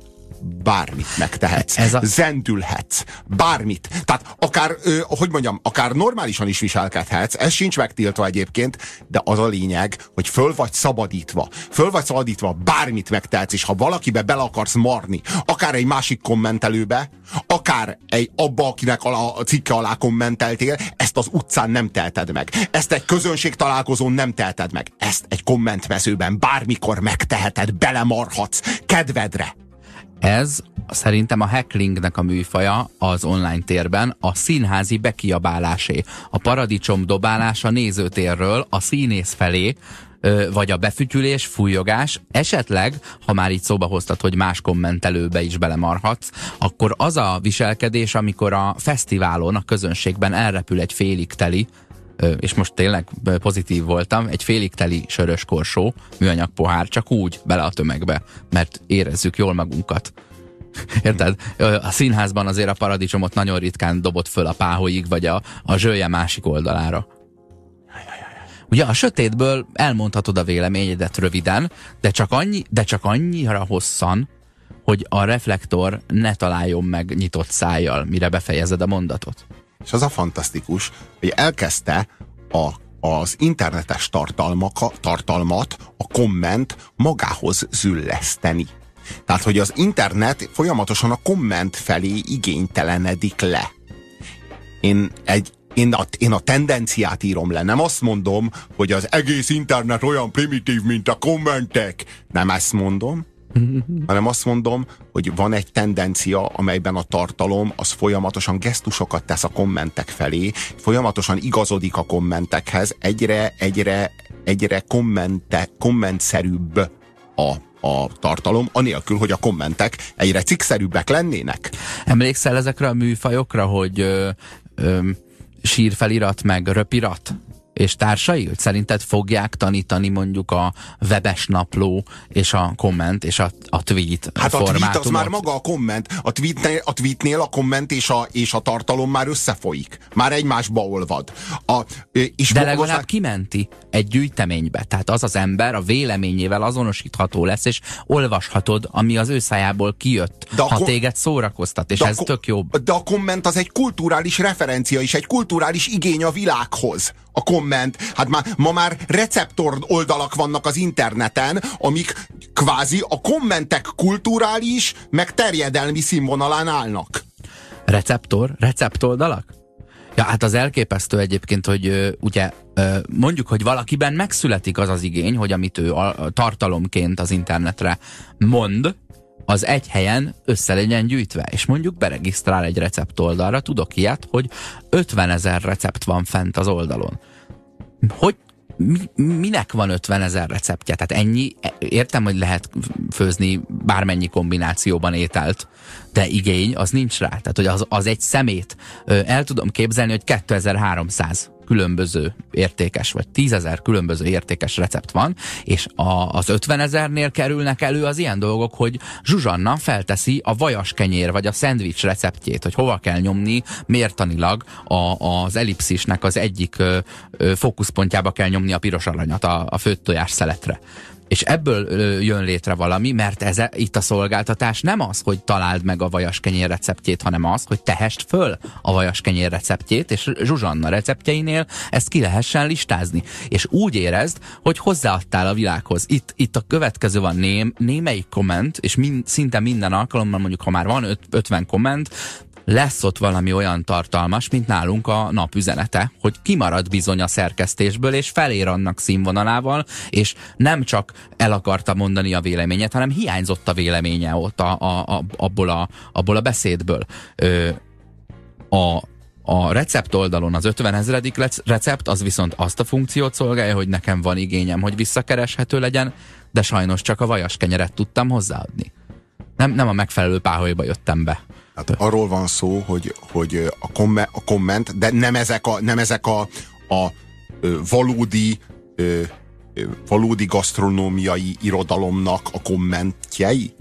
bármit megtehetsz. Ez a... Zendülhetsz. Bármit. Tehát akár, ö, hogy mondjam, akár normálisan is viselkedhetsz, ez sincs megtiltva egyébként, de az a lényeg, hogy föl vagy szabadítva. Föl vagy szabadítva, bármit megtehetsz, és ha valakibe bele akarsz marni, akár egy másik kommentelőbe, akár egy abba, akinek a cikke alá kommenteltél, ezt az utcán nem telted meg. Ezt egy közönség találkozón nem telted meg. Ezt egy kommentmezőben bármikor megteheted, belemarhatsz, kedvedre. Ez szerintem a hacklingnek a műfaja az online térben a színházi bekiabálásé. A paradicsom dobálása nézőtérről a színész felé, vagy a befütyülés, fújogás, esetleg, ha már így szóba hoztad, hogy más kommentelőbe is belemarhatsz, akkor az a viselkedés, amikor a fesztiválon, a közönségben elrepül egy félig teli, és most tényleg pozitív voltam, egy félig teli sörös korsó, műanyag pohár, csak úgy bele a tömegbe, mert érezzük jól magunkat. Érted? A színházban azért a paradicsomot nagyon ritkán dobott föl a páholyig, vagy a, a zsője másik oldalára. Ugye a sötétből elmondhatod a véleményedet röviden, de csak, annyi, de csak annyira hosszan, hogy a reflektor ne találjon meg nyitott szájjal, mire befejezed a mondatot. És az a fantasztikus, hogy elkezdte a, az internetes tartalmaka, tartalmat, a komment magához zülleszteni. Tehát, hogy az internet folyamatosan a komment felé igénytelenedik le. Én egy én a, én a tendenciát írom le. Nem azt mondom, hogy az egész internet olyan primitív, mint a kommentek. Nem ezt mondom, hanem azt mondom, hogy van egy tendencia, amelyben a tartalom az folyamatosan gesztusokat tesz a kommentek felé, folyamatosan igazodik a kommentekhez, egyre, egyre, egyre kommente, kommentszerűbb a, a tartalom, anélkül, hogy a kommentek egyre cikkszerűbbek lennének. Emlékszel ezekre a műfajokra, hogy ö, ö, sírfelirat meg röpirat? És társai, hogy szerinted fogják tanítani mondjuk a webes napló és a komment és a, a tweet Hát a tweet az már maga a komment. A tweetnél, a, tweetnél a komment és a, és a tartalom már összefolyik. Már egymásba olvad. A, és De legalább már... kimenti egy gyűjteménybe. Tehát az az ember a véleményével azonosítható lesz, és olvashatod, ami az ő szájából kijött, de ha téged szórakoztat, és ez tök jobb. De a komment az egy kulturális referencia is, egy kulturális igény a világhoz. A komment. Hát már, ma már receptor oldalak vannak az interneten, amik kvázi a kommentek kulturális, meg terjedelmi színvonalán állnak. Receptor? Receptoldalak? Ja, hát az elképesztő egyébként, hogy ugye mondjuk, hogy valakiben megszületik az az igény, hogy amit ő tartalomként az internetre mond, az egy helyen össze legyen gyűjtve, és mondjuk beregisztrál egy receptoldalra, tudok ilyet, hogy 50 ezer recept van fent az oldalon hogy mi, minek van 50 ezer receptje? Tehát ennyi, értem, hogy lehet főzni bármennyi kombinációban ételt, de igény az nincs rá. Tehát, hogy az, az egy szemét. El tudom képzelni, hogy 2300 különböző értékes, vagy tízezer különböző értékes recept van, és a, az 50 ezernél kerülnek elő az ilyen dolgok, hogy Zsuzsanna felteszi a vajas kenyér, vagy a szendvics receptjét, hogy hova kell nyomni mértanilag a, az ellipszisnek az egyik ö, ö, fókuszpontjába kell nyomni a piros aranyat a, a főtt tojás szeletre. És ebből jön létre valami, mert ez, itt a szolgáltatás nem az, hogy találd meg a vajas kenyér receptjét, hanem az, hogy tehest föl a vajas kenyér receptjét, és Zsuzsanna receptjeinél ezt ki lehessen listázni. És úgy érezd, hogy hozzáadtál a világhoz. Itt, itt a következő van ném, némelyik komment, és min, szinte minden alkalommal, mondjuk ha már van öt, 50 komment, lesz ott valami olyan tartalmas, mint nálunk a napüzenete, hogy kimarad bizony a szerkesztésből, és felér annak színvonalával, és nem csak el akarta mondani a véleményet, hanem hiányzott a véleménye ott a, a, a, abból, a, abból a beszédből. Ö, a, a recept oldalon az 50 ezredik recept, az viszont azt a funkciót szolgálja, hogy nekem van igényem, hogy visszakereshető legyen, de sajnos csak a vajas kenyeret tudtam hozzáadni. Nem, nem a megfelelő páholyba jöttem be. Hát arról van szó, hogy, hogy a, komme, a komment, de nem ezek a, nem ezek a, a valódi valódi gasztronómiai irodalomnak a kommentjei?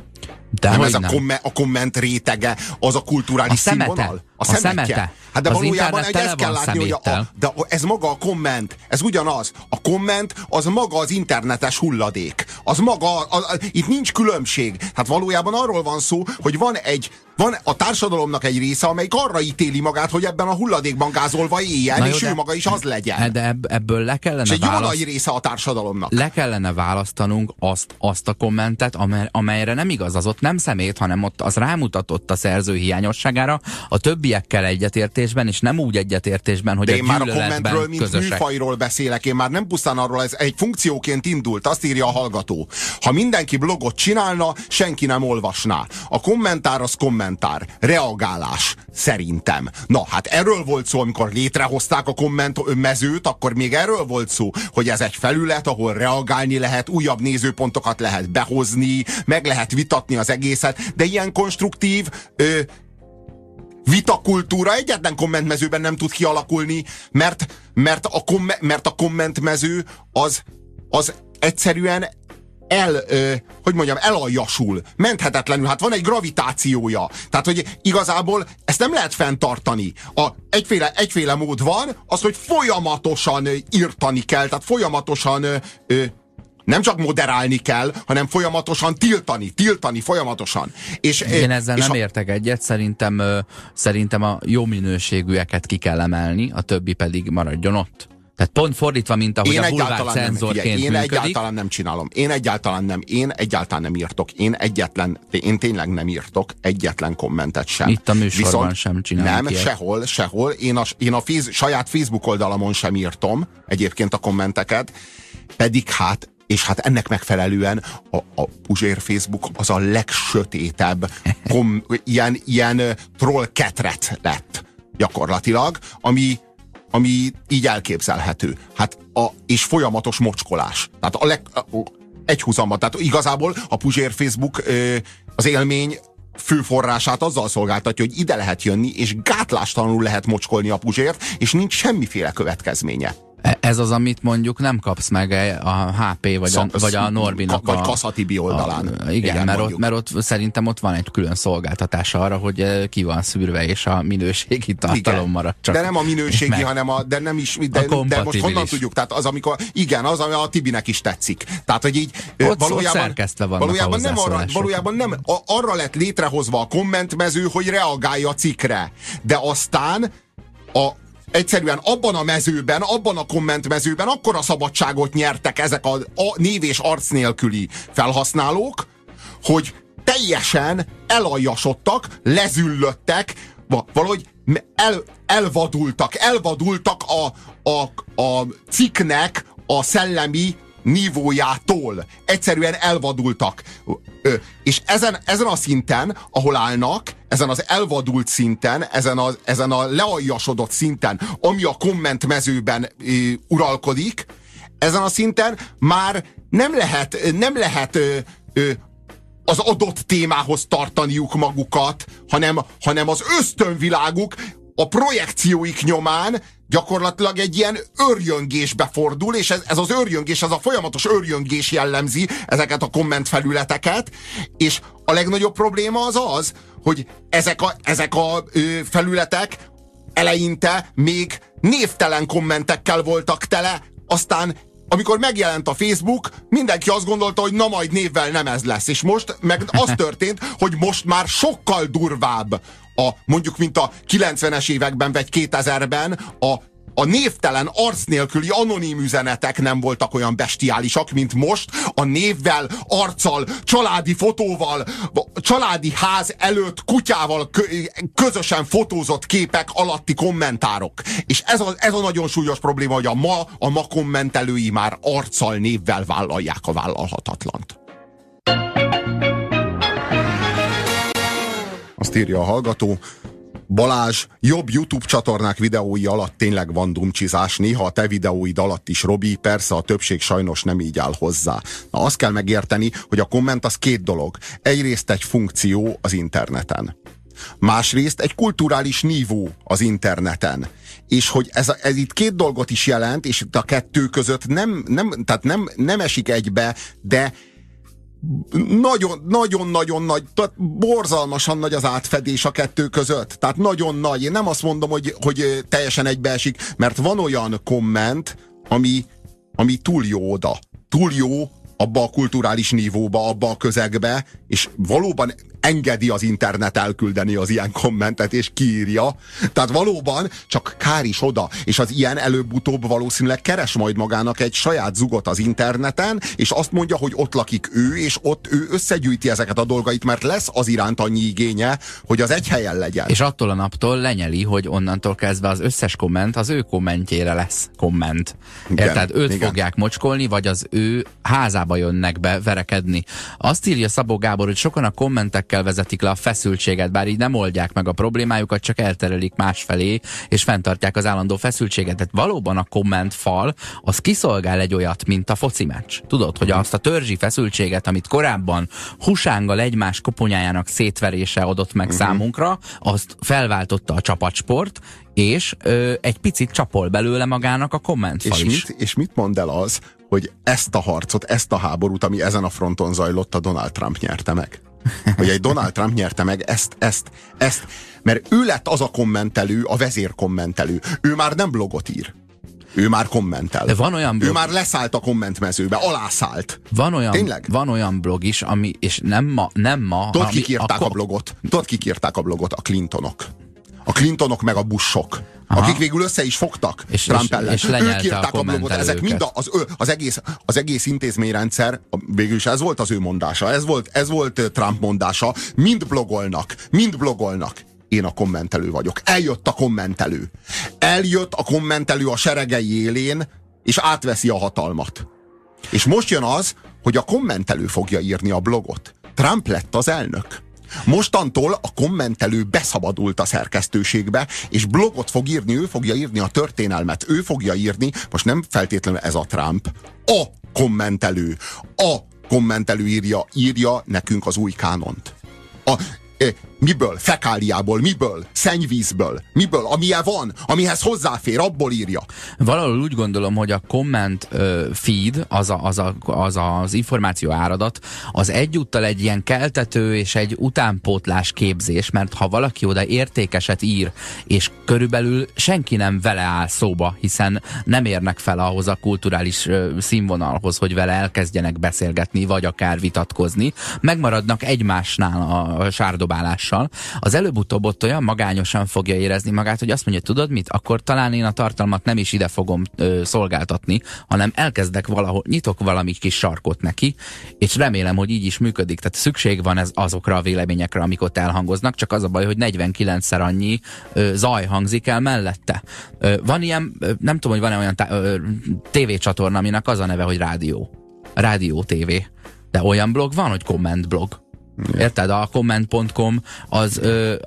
De nem ez a, komme, a komment rétege, az a kulturális a szemete. színvonal? A, a szemete. szemete. Hát de az valójában egy ezt kell látni, hogy a, de ez maga a komment, ez ugyanaz. A komment az maga az internetes hulladék. Az maga, a, a, itt nincs különbség. Hát valójában arról van szó, hogy van egy van a társadalomnak egy része, amelyik arra ítéli magát, hogy ebben a hulladékban gázolva éljen, Na jó, és de- ő maga is az legyen. De ebb, ebből le és kellene egy jó választ... nagy része a társadalomnak. le kellene választanunk azt, azt a kommentet, amely, amelyre nem igaz, az ott nem szemét, hanem ott az rámutatott a szerző hiányosságára, a többiekkel egyetértésben, és nem úgy egyetértésben, hogy De a én már a kommentről, mint közösek. műfajról beszélek, én már nem pusztán arról, ez egy funkcióként indult, azt írja a hallgató. Ha mindenki blogot csinálna, senki nem olvasná. A kommentár az kommentár, reagálás, szerintem. Na, hát erről volt szó, amikor létrehozták a komment mezőt, akkor még erről volt szó, hogy ez egy felület, ahol reagálni lehet, újabb nézőpontokat lehet behozni, meg lehet vitatni az egészet, de ilyen konstruktív, ö, vitakultúra egyetlen kommentmezőben nem tud kialakulni, mert, mert, a, komme, mert a kommentmező az, az egyszerűen el, ö, hogy mondjam, elaljasul, menthetetlenül, hát van egy gravitációja. Tehát, hogy igazából ezt nem lehet fenntartani. A, egyféle, egyféle mód van, az, hogy folyamatosan írtani kell, tehát folyamatosan ö, ö, nem csak moderálni kell, hanem folyamatosan tiltani, tiltani folyamatosan. És, Én ezzel és nem a- értek egyet, szerintem, szerintem a jó minőségűeket ki kell emelni, a többi pedig maradjon ott. Tehát pont fordítva, mint ahogy én a bulvár egyáltalán nem, cenzorként figyelj, én működik. egyáltalán nem csinálom. Én egyáltalán nem, én egyáltalán nem írtok. Én egyetlen, én tényleg nem írtok egyetlen kommentet sem. Itt a műsorban sem csinálunk Nem, ilyet. sehol, sehol. Én a, én a féz, saját Facebook oldalamon sem írtom egyébként a kommenteket, pedig hát és hát ennek megfelelően a, a Puzsér Facebook az a legsötétebb kom, ilyen, ilyen troll ketret lett gyakorlatilag, ami, ami így elképzelhető. Hát a, és folyamatos mocskolás. Tehát a leg, a, egy húzamban. Tehát igazából a Puzsér Facebook az élmény fő forrását azzal szolgáltatja, hogy ide lehet jönni, és gátlástalanul lehet mocskolni a Puzsért, és nincs semmiféle következménye. Ez az, amit mondjuk nem kapsz meg a HP vagy a, vagy a Norbinak vagy a... Kaszatibi oldalán. A, igen, Igen, mert, ott, mert ott szerintem ott van egy külön szolgáltatás arra, hogy eh, ki van szűrve, és a minőségi tartalom Igen. marad csak. De nem a minőségi, meg. hanem a, de nem is, de, de most honnan tudjuk? Tehát az, amikor, igen, az, ami a Tibinek is tetszik. Tehát, hogy így Ott- ott valójában, a valójában nem, arra, valójában nem a, arra lett létrehozva a kommentmező, hogy reagálja a cikkre. De aztán a, egyszerűen abban a mezőben, abban a kommentmezőben akkora szabadságot nyertek ezek a, a név és arc nélküli felhasználók, hogy teljesen elaljasodtak, lezüllöttek, va- valahogy el, elvadultak, elvadultak a, a, a cikknek a szellemi nívójától. Egyszerűen elvadultak. És ezen, ezen a szinten, ahol állnak, ezen az elvadult szinten, ezen a, ezen a lealjasodott szinten, ami a kommentmezőben ö, uralkodik, ezen a szinten már nem lehet, nem lehet ö, ö, az adott témához tartaniuk magukat, hanem, hanem az ösztönviláguk a projekcióik nyomán gyakorlatilag egy ilyen örjöngésbe fordul, és ez, ez az örjöngés, ez a folyamatos örjöngés jellemzi ezeket a kommentfelületeket, és a legnagyobb probléma az az, hogy ezek a, ezek a ö, felületek eleinte még névtelen kommentekkel voltak tele, aztán amikor megjelent a Facebook, mindenki azt gondolta, hogy na majd névvel nem ez lesz. És most meg az történt, hogy most már sokkal durvább a, mondjuk, mint a 90-es években, vagy 2000-ben a a névtelen, arc nélküli anonim üzenetek nem voltak olyan bestiálisak, mint most. A névvel, arccal, családi fotóval, családi ház előtt kutyával kö- közösen fotózott képek alatti kommentárok. És ez a, ez a nagyon súlyos probléma, hogy a ma, a ma kommentelői már arccal, névvel vállalják a vállalhatatlant. Azt írja a hallgató, Balázs, jobb YouTube csatornák videói alatt tényleg van dumcsizás, néha a te videóid alatt is, Robi, persze a többség sajnos nem így áll hozzá. Na, azt kell megérteni, hogy a komment az két dolog. Egyrészt egy funkció az interneten. Másrészt egy kulturális nívó az interneten. És hogy ez, ez itt két dolgot is jelent, és a kettő között nem, nem, tehát nem, nem esik egybe, de nagyon-nagyon nagy, tehát borzalmasan nagy az átfedés a kettő között. Tehát nagyon nagy. Én nem azt mondom, hogy, hogy teljesen egybeesik, mert van olyan komment, ami, ami túl jó oda. Túl jó abba a kulturális nívóba, abba a közegbe, és valóban engedi az internet elküldeni az ilyen kommentet, és kiírja. Tehát valóban csak kár is oda, és az ilyen előbb-utóbb valószínűleg keres majd magának egy saját zugot az interneten, és azt mondja, hogy ott lakik ő, és ott ő összegyűjti ezeket a dolgait, mert lesz az iránt annyi igénye, hogy az egy helyen legyen. És attól a naptól lenyeli, hogy onnantól kezdve az összes komment az ő kommentjére lesz komment. Igen, Érted? Őt igen. fogják mocskolni, vagy az ő házába jönnek be verekedni. Azt írja Szabó Gábor, hogy sokan a kommentekkel ezekkel vezetik le a feszültséget, bár így nem oldják meg a problémájukat, csak elterelik másfelé, és fenntartják az állandó feszültséget. Tehát valóban a komment fal, az kiszolgál egy olyat, mint a foci meccs. Tudod, hogy azt a törzsi feszültséget, amit korábban husánggal egymás koponyájának szétverése adott meg uh-huh. számunkra, azt felváltotta a csapatsport, és ö, egy picit csapol belőle magának a kommentfal és is. Mit, és mit mond el az, hogy ezt a harcot, ezt a háborút, ami ezen a fronton zajlott, a Donald Trump nyerte meg? Hogy egy Donald Trump nyerte meg ezt, ezt, ezt, mert ő lett az a kommentelő, a vezér kommentelő. Ő már nem blogot ír. Ő már kommentel. De van olyan blog... Ő már leszállt a kommentmezőbe, alászállt. Van olyan, Tényleg? van olyan blog is, ami, és nem ma, nem ma. Tudod, kik írták a, a blogot? Tudod, kik írták a blogot? A Clintonok. A Clintonok meg a Bushok. Aha. akik végül össze is fogtak és, Trump ellen. És, és ők írták a, a blogot, ezek mind a, az, az, egész, az egész intézményrendszer, végül is ez volt az ő mondása, ez volt, ez volt Trump mondása, mind blogolnak, mind blogolnak. Én a kommentelő vagyok. Eljött a kommentelő. Eljött a kommentelő a seregei élén, és átveszi a hatalmat. És most jön az, hogy a kommentelő fogja írni a blogot. Trump lett az elnök. Mostantól a kommentelő beszabadult a szerkesztőségbe, és blogot fog írni, ő fogja írni a történelmet, ő fogja írni, most nem feltétlenül ez a Trump, a kommentelő, a kommentelő írja, írja nekünk az új kánont. A, Miből? Fekáliából, miből? Szennyvízből, miből? Amilyen van, amihez hozzáfér, abból írja. Valahol úgy gondolom, hogy a comment feed, az, a, az, a, az az információ áradat, az egyúttal egy ilyen keltető és egy utánpótlás képzés, mert ha valaki oda értékeset ír, és körülbelül senki nem vele áll szóba, hiszen nem érnek fel ahhoz a kulturális színvonalhoz, hogy vele elkezdjenek beszélgetni, vagy akár vitatkozni, megmaradnak egymásnál a, a sárdobálás hatással, az előbb-utóbb ott olyan magányosan fogja érezni magát, hogy azt mondja, tudod mit, akkor talán én a tartalmat nem is ide fogom ö, szolgáltatni, hanem elkezdek valahol, nyitok valami kis sarkot neki, és remélem, hogy így is működik. Tehát szükség van ez azokra a véleményekre, amik ott elhangoznak, csak az a baj, hogy 49-szer annyi ö, zaj hangzik el mellette. Ö, van ilyen, ö, nem tudom, hogy van-e olyan tá- ö, tévécsatorna, aminek az a neve, hogy rádió. Rádió TV. De olyan blog van, hogy komment blog. Érted? A comment.com az,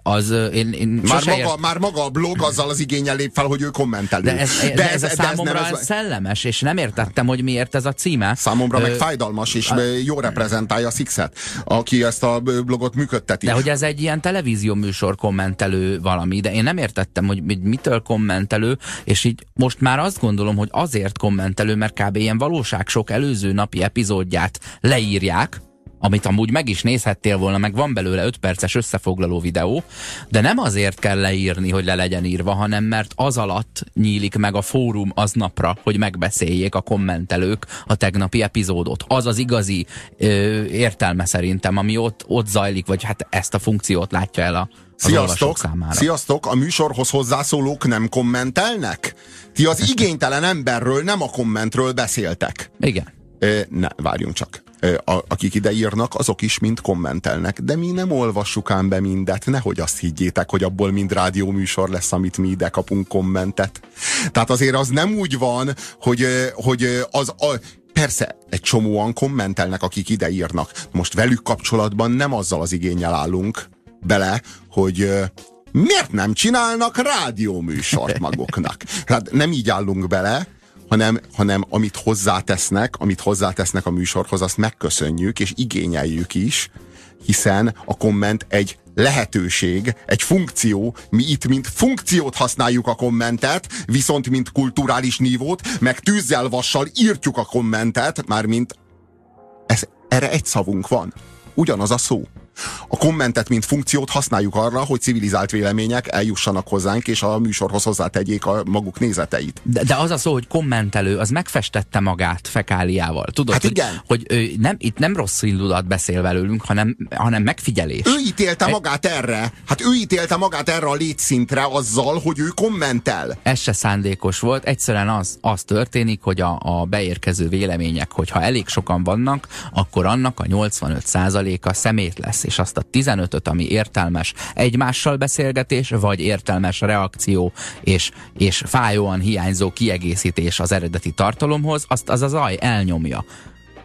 az én, én már, maga, ért... már maga a blog azzal az igényel lép fel, hogy ő kommentelő. De ez, de de ez, ez a számomra de ez, ez szellemes, és nem értettem, hogy miért ez a címe. Számomra Ö, meg fájdalmas, és a... jó reprezentálja a Sixet, aki ezt a blogot működteti. De hogy ez egy ilyen televízió műsor kommentelő valami, de én nem értettem, hogy mitől kommentelő, és így most már azt gondolom, hogy azért kommentelő, mert kb. ilyen valóság sok előző napi epizódját leírják, amit amúgy meg is nézhettél volna, meg van belőle 5 perces összefoglaló videó, de nem azért kell leírni, hogy le legyen írva, hanem mert az alatt nyílik meg a fórum aznapra, hogy megbeszéljék a kommentelők a tegnapi epizódot. Az az igazi ö, értelme szerintem, ami ott, ott zajlik, vagy hát ezt a funkciót látja el a Sziasztok! Sziasztok! A műsorhoz hozzászólók nem kommentelnek? Ti az igénytelen emberről, nem a kommentről beszéltek. Igen. Ö, ne, várjunk csak a, akik ide írnak, azok is mind kommentelnek, de mi nem olvassuk ám be mindet, nehogy azt higgyétek, hogy abból mind rádióműsor lesz, amit mi ide kapunk kommentet. Tehát azért az nem úgy van, hogy, hogy az a, Persze, egy csomóan kommentelnek, akik ide írnak. Most velük kapcsolatban nem azzal az igényel állunk bele, hogy miért nem csinálnak rádióműsort maguknak. Hát nem így állunk bele, hanem, hanem amit hozzátesznek, amit hozzátesznek a műsorhoz, azt megköszönjük, és igényeljük is, hiszen a komment egy lehetőség, egy funkció, mi itt mint funkciót használjuk a kommentet, viszont mint kulturális nívót, meg tűzzel vassal írtjuk a kommentet, már mint ez Erre egy szavunk van. Ugyanaz a szó. A kommentet, mint funkciót használjuk arra, hogy civilizált vélemények eljussanak hozzánk, és a műsorhoz hozzátegyék a maguk nézeteit. De, de az a szó, hogy kommentelő, az megfestette magát fekáliával. Tudod, hát igen. hogy, hogy ő nem, itt nem rossz indulat beszél velünk, hanem, hanem megfigyelés. Ő ítélte e... magát erre. Hát ő ítélte magát erre a létszintre azzal, hogy ő kommentel. Ez se szándékos volt. Egyszerűen az, az történik, hogy a, a beérkező vélemények, hogyha elég sokan vannak, akkor annak a 85%-a szemét lesz és azt a 15-öt, ami értelmes egymással beszélgetés, vagy értelmes reakció és, és fájóan hiányzó kiegészítés az eredeti tartalomhoz, azt az az aj elnyomja.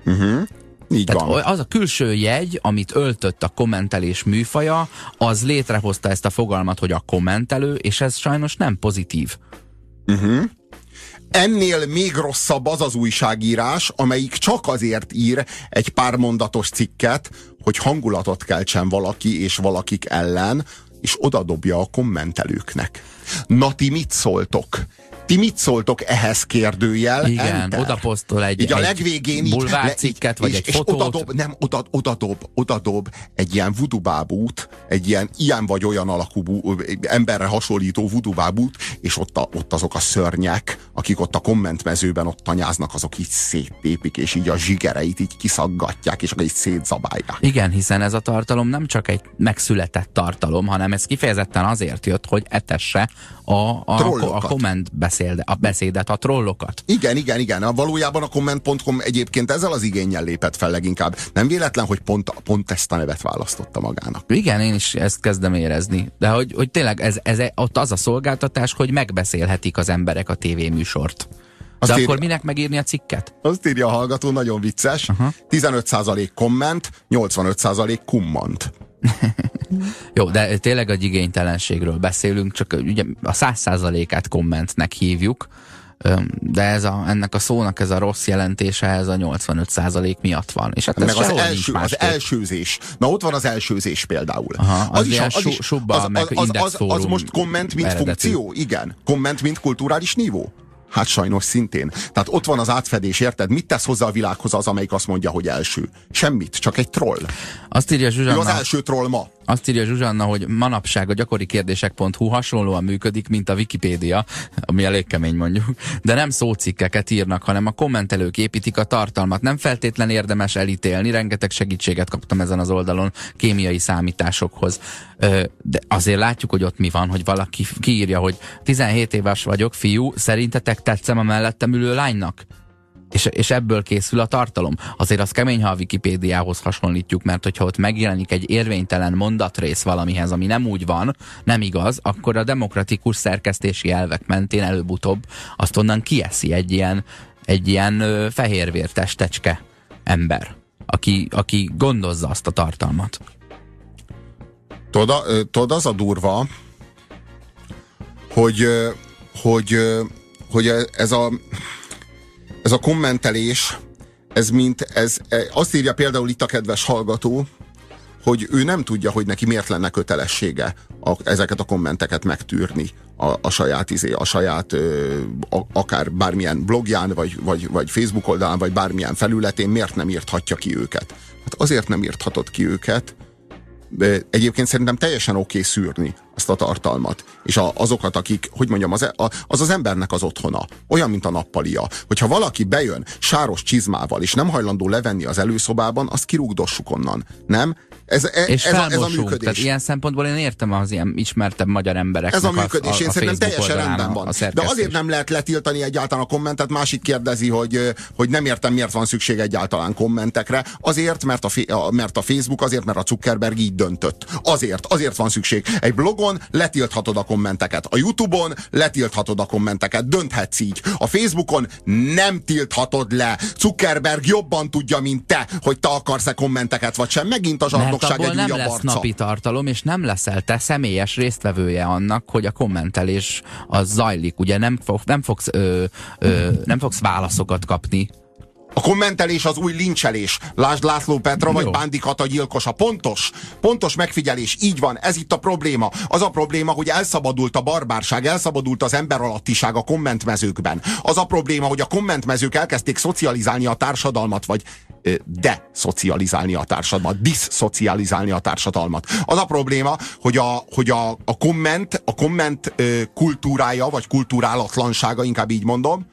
Uh-huh. Így Tehát van. az a külső jegy, amit öltött a kommentelés műfaja, az létrehozta ezt a fogalmat, hogy a kommentelő, és ez sajnos nem pozitív. Uh-huh. Ennél még rosszabb az az újságírás, amelyik csak azért ír egy pár mondatos cikket, hogy hangulatot keltsen valaki és valakik ellen, és odadobja a kommentelőknek. Na ti mit szóltok? Ti mit szóltok ehhez kérdőjel? Igen, enter. oda posztol egy, így a legvégén így, cikket, vagy és, egy és fotót. Odadob, nem, oda, odadob, odadob egy ilyen vudubábút, egy ilyen ilyen vagy olyan alakú emberre hasonlító vudubábút, és ott, a, ott azok a szörnyek, akik ott a kommentmezőben ott tanyáznak, azok így széttépik, és így a zsigereit így kiszaggatják, és akkor így szétzabálják. Igen, hiszen ez a tartalom nem csak egy megszületett tartalom, hanem ez kifejezetten azért jött, hogy etesse a, a, a komment beszéd, a beszédet, a trollokat. Igen, igen, igen. A valójában a comment.com egyébként ezzel az igényel lépett fel leginkább. Nem véletlen, hogy pont, pont ezt a nevet választotta magának. Igen, én is ezt kezdem érezni. De hogy, hogy tényleg ez, ez, ott az a szolgáltatás, hogy megbeszélhetik az emberek a tévéműsort. De Azt akkor minek megírni a cikket? Azt írja a hallgató, nagyon vicces. Uh-huh. 15% komment, 85% kummant. Jó, de tényleg a igénytelenségről beszélünk, csak ugye a száz százalékát kommentnek hívjuk, de ez a, ennek a szónak ez a rossz jelentése ez a 85 százalék miatt van. És hát Meg az, első, az elsőzés. Na ott van az elsőzés például. Aha, az, az, is, az, is, az, az, az, az, az most komment, mint eredetű. funkció? Igen. Komment, mint kulturális nívó? Hát sajnos szintén. Tehát ott van az átfedés, érted? Mit tesz hozzá a világhoz az, amelyik azt mondja, hogy első? Semmit, csak egy troll. Azt írja Zsuzsanna. Ő az első troll ma. Azt írja Zsuzsanna, hogy manapság a gyakori kérdések.hu hasonlóan működik, mint a Wikipédia, ami elég kemény mondjuk, de nem szócikkeket írnak, hanem a kommentelők építik a tartalmat. Nem feltétlen érdemes elítélni, rengeteg segítséget kaptam ezen az oldalon kémiai számításokhoz. De azért látjuk, hogy ott mi van, hogy valaki kiírja, hogy 17 éves vagyok, fiú, szerintetek tetszem a mellettem ülő lánynak? És, és ebből készül a tartalom. Azért az kemény, ha a Wikipédiához hasonlítjuk, mert hogyha ott megjelenik egy érvénytelen mondatrész valamihez, ami nem úgy van, nem igaz, akkor a demokratikus szerkesztési elvek mentén előbb-utóbb azt onnan kieszi egy ilyen, egy ilyen ö, fehérvértestecske ember, aki, aki gondozza azt a tartalmat. Tudod, az a durva, hogy, hogy, hogy ez a ez a kommentelés, ez mint, ez, e, azt írja például itt a kedves hallgató, hogy ő nem tudja, hogy neki miért lenne kötelessége a, ezeket a kommenteket megtűrni a, a saját izé, a saját ö, a, akár bármilyen blogján, vagy, vagy, vagy Facebook oldalán, vagy bármilyen felületén, miért nem írthatja ki őket? Hát azért nem írthatod ki őket, egyébként szerintem teljesen oké okay szűrni azt a tartalmat. És a, azokat, akik, hogy mondjam, az, e- a, az az embernek az otthona. Olyan, mint a nappalia. Hogyha valaki bejön sáros csizmával, és nem hajlandó levenni az előszobában, azt kirúgdossuk onnan. Nem? Ez, e, és ez, a, ez a működés. Tehát ilyen szempontból én értem az ilyen ismertebb magyar embereknek Ez a működés, a, a, én szerintem teljesen rendben van. De azért nem lehet letiltani egyáltalán a kommentet, másik kérdezi, hogy, hogy nem értem, miért van szükség egyáltalán kommentekre. Azért, mert a, mert a Facebook, azért, mert a Zuckerberg így döntött. Azért, azért van szükség. Egy blogon letilthatod a kommenteket. A Youtube-on letilthatod a kommenteket. Dönthetsz így. A Facebookon nem tilthatod le. Zuckerberg jobban tudja, mint te, hogy te akarsz-e kommenteket, vagy sem. Megint a zsarnokság egy nem lesz arca. napi tartalom, és nem leszel te személyes résztvevője annak, hogy a kommentelés az zajlik. Ugye nem, fog, nem, fogsz, ö, ö, nem fogsz válaszokat kapni A kommentelés az új lincselés. Lásd László Petra vagy Bándi Kata gyilkosa. Pontos. Pontos megfigyelés. Így van. Ez itt a probléma. Az a probléma, hogy elszabadult a barbárság, elszabadult az ember alattiság a kommentmezőkben. Az a probléma, hogy a kommentmezők elkezdték szocializálni a társadalmat, vagy de-szocializálni a társadalmat, diszszocializálni a társadalmat. Az a probléma, hogy a, hogy a, a komment, a komment kultúrája, vagy kulturálatlansága, inkább így mondom,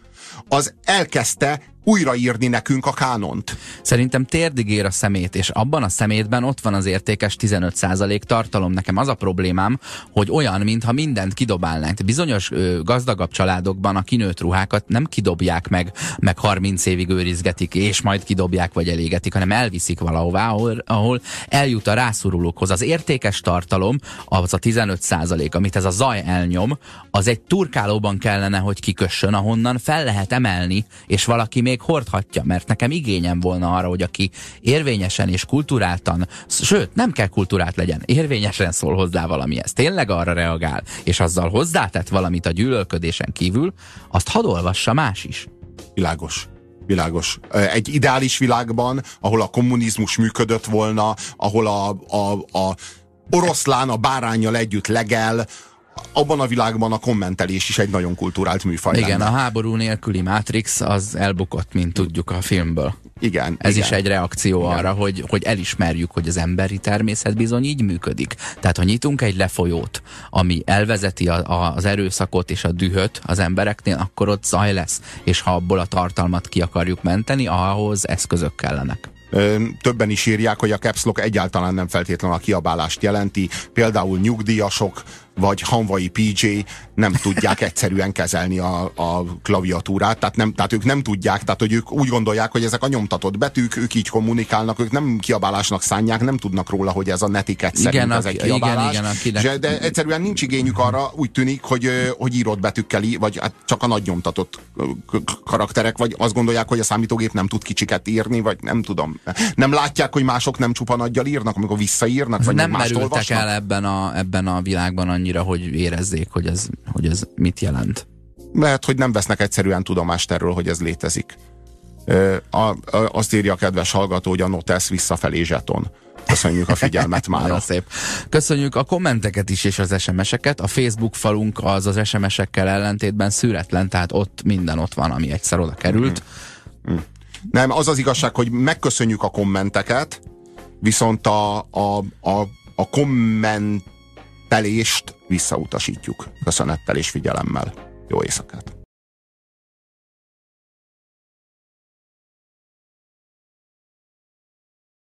az elkezdte újraírni nekünk a kánont. Szerintem térdig ér a szemét, és abban a szemétben ott van az értékes 15% tartalom. Nekem az a problémám, hogy olyan, mintha mindent kidobálnánk. Bizonyos ö, gazdagabb családokban a kinőtt ruhákat nem kidobják meg, meg 30 évig őrizgetik, és majd kidobják vagy elégetik, hanem elviszik valahová, ahol, ahol eljut a rászorulókhoz. Az értékes tartalom, az a 15%, amit ez a zaj elnyom, az egy turkálóban kellene, hogy kikössön, ahonnan fel lehet emelni, és valaki még még hordhatja, mert nekem igényem volna arra, hogy aki érvényesen és kulturáltan, sőt, nem kell kultúrát legyen, érvényesen szól hozzá valamihez, tényleg arra reagál, és azzal hozzátett valamit a gyűlölködésen kívül, azt hadd olvassa más is. Világos. Világos. Egy ideális világban, ahol a kommunizmus működött volna, ahol a, a, a oroszlán a bárányjal együtt legel, abban a világban a kommentelés is egy nagyon kulturált műfaj Igen, lenne. a háború nélküli Matrix az elbukott, mint tudjuk a filmből. Igen. Ez igen. is egy reakció igen. arra, hogy, hogy elismerjük, hogy az emberi természet bizony így működik. Tehát, ha nyitunk egy lefolyót, ami elvezeti a, a, az erőszakot és a dühöt az embereknél, akkor ott zaj lesz. És ha abból a tartalmat ki akarjuk menteni, ahhoz eszközök kellenek. Többen is írják, hogy a caps lock egyáltalán nem feltétlenül a kiabálást jelenti. Például nyugdíjasok vagy hanvai PJ nem tudják egyszerűen kezelni a, a klaviatúrát, tehát, nem, tehát ők nem tudják, tehát hogy ők úgy gondolják, hogy ezek a nyomtatott betűk, ők így kommunikálnak, ők nem kiabálásnak szánják, nem tudnak róla, hogy ez a netiket igen, szerint ez egy kiabálás. Igen, igen, akinek... De egyszerűen nincs igényük arra, úgy tűnik, hogy, hogy írott betűkkel, vagy hát csak a nagy nyomtatott karakterek, vagy azt gondolják, hogy a számítógép nem tud kicsiket írni, vagy nem tudom. Nem látják, hogy mások nem csupa nagyjal írnak, amikor visszaírnak, vagy nem merültek olvasnak? el ebben a, ebben a világban annyira, hogy érezzék, hogy ez, hogy ez mit jelent. Lehet, hogy nem vesznek egyszerűen tudomást erről, hogy ez létezik. A, azt írja a kedves hallgató, hogy a Notesz visszafelé zseton. Köszönjük a figyelmet már. szép. Köszönjük a kommenteket is és az SMS-eket. A Facebook falunk az az SMS-ekkel ellentétben szűretlen, tehát ott minden ott van, ami egyszer oda került. Mm. Mm. Nem, az az igazság, hogy megköszönjük a kommenteket, viszont a, a, a, a komment telést visszautasítjuk. Köszönettel és figyelemmel. Jó éjszakát!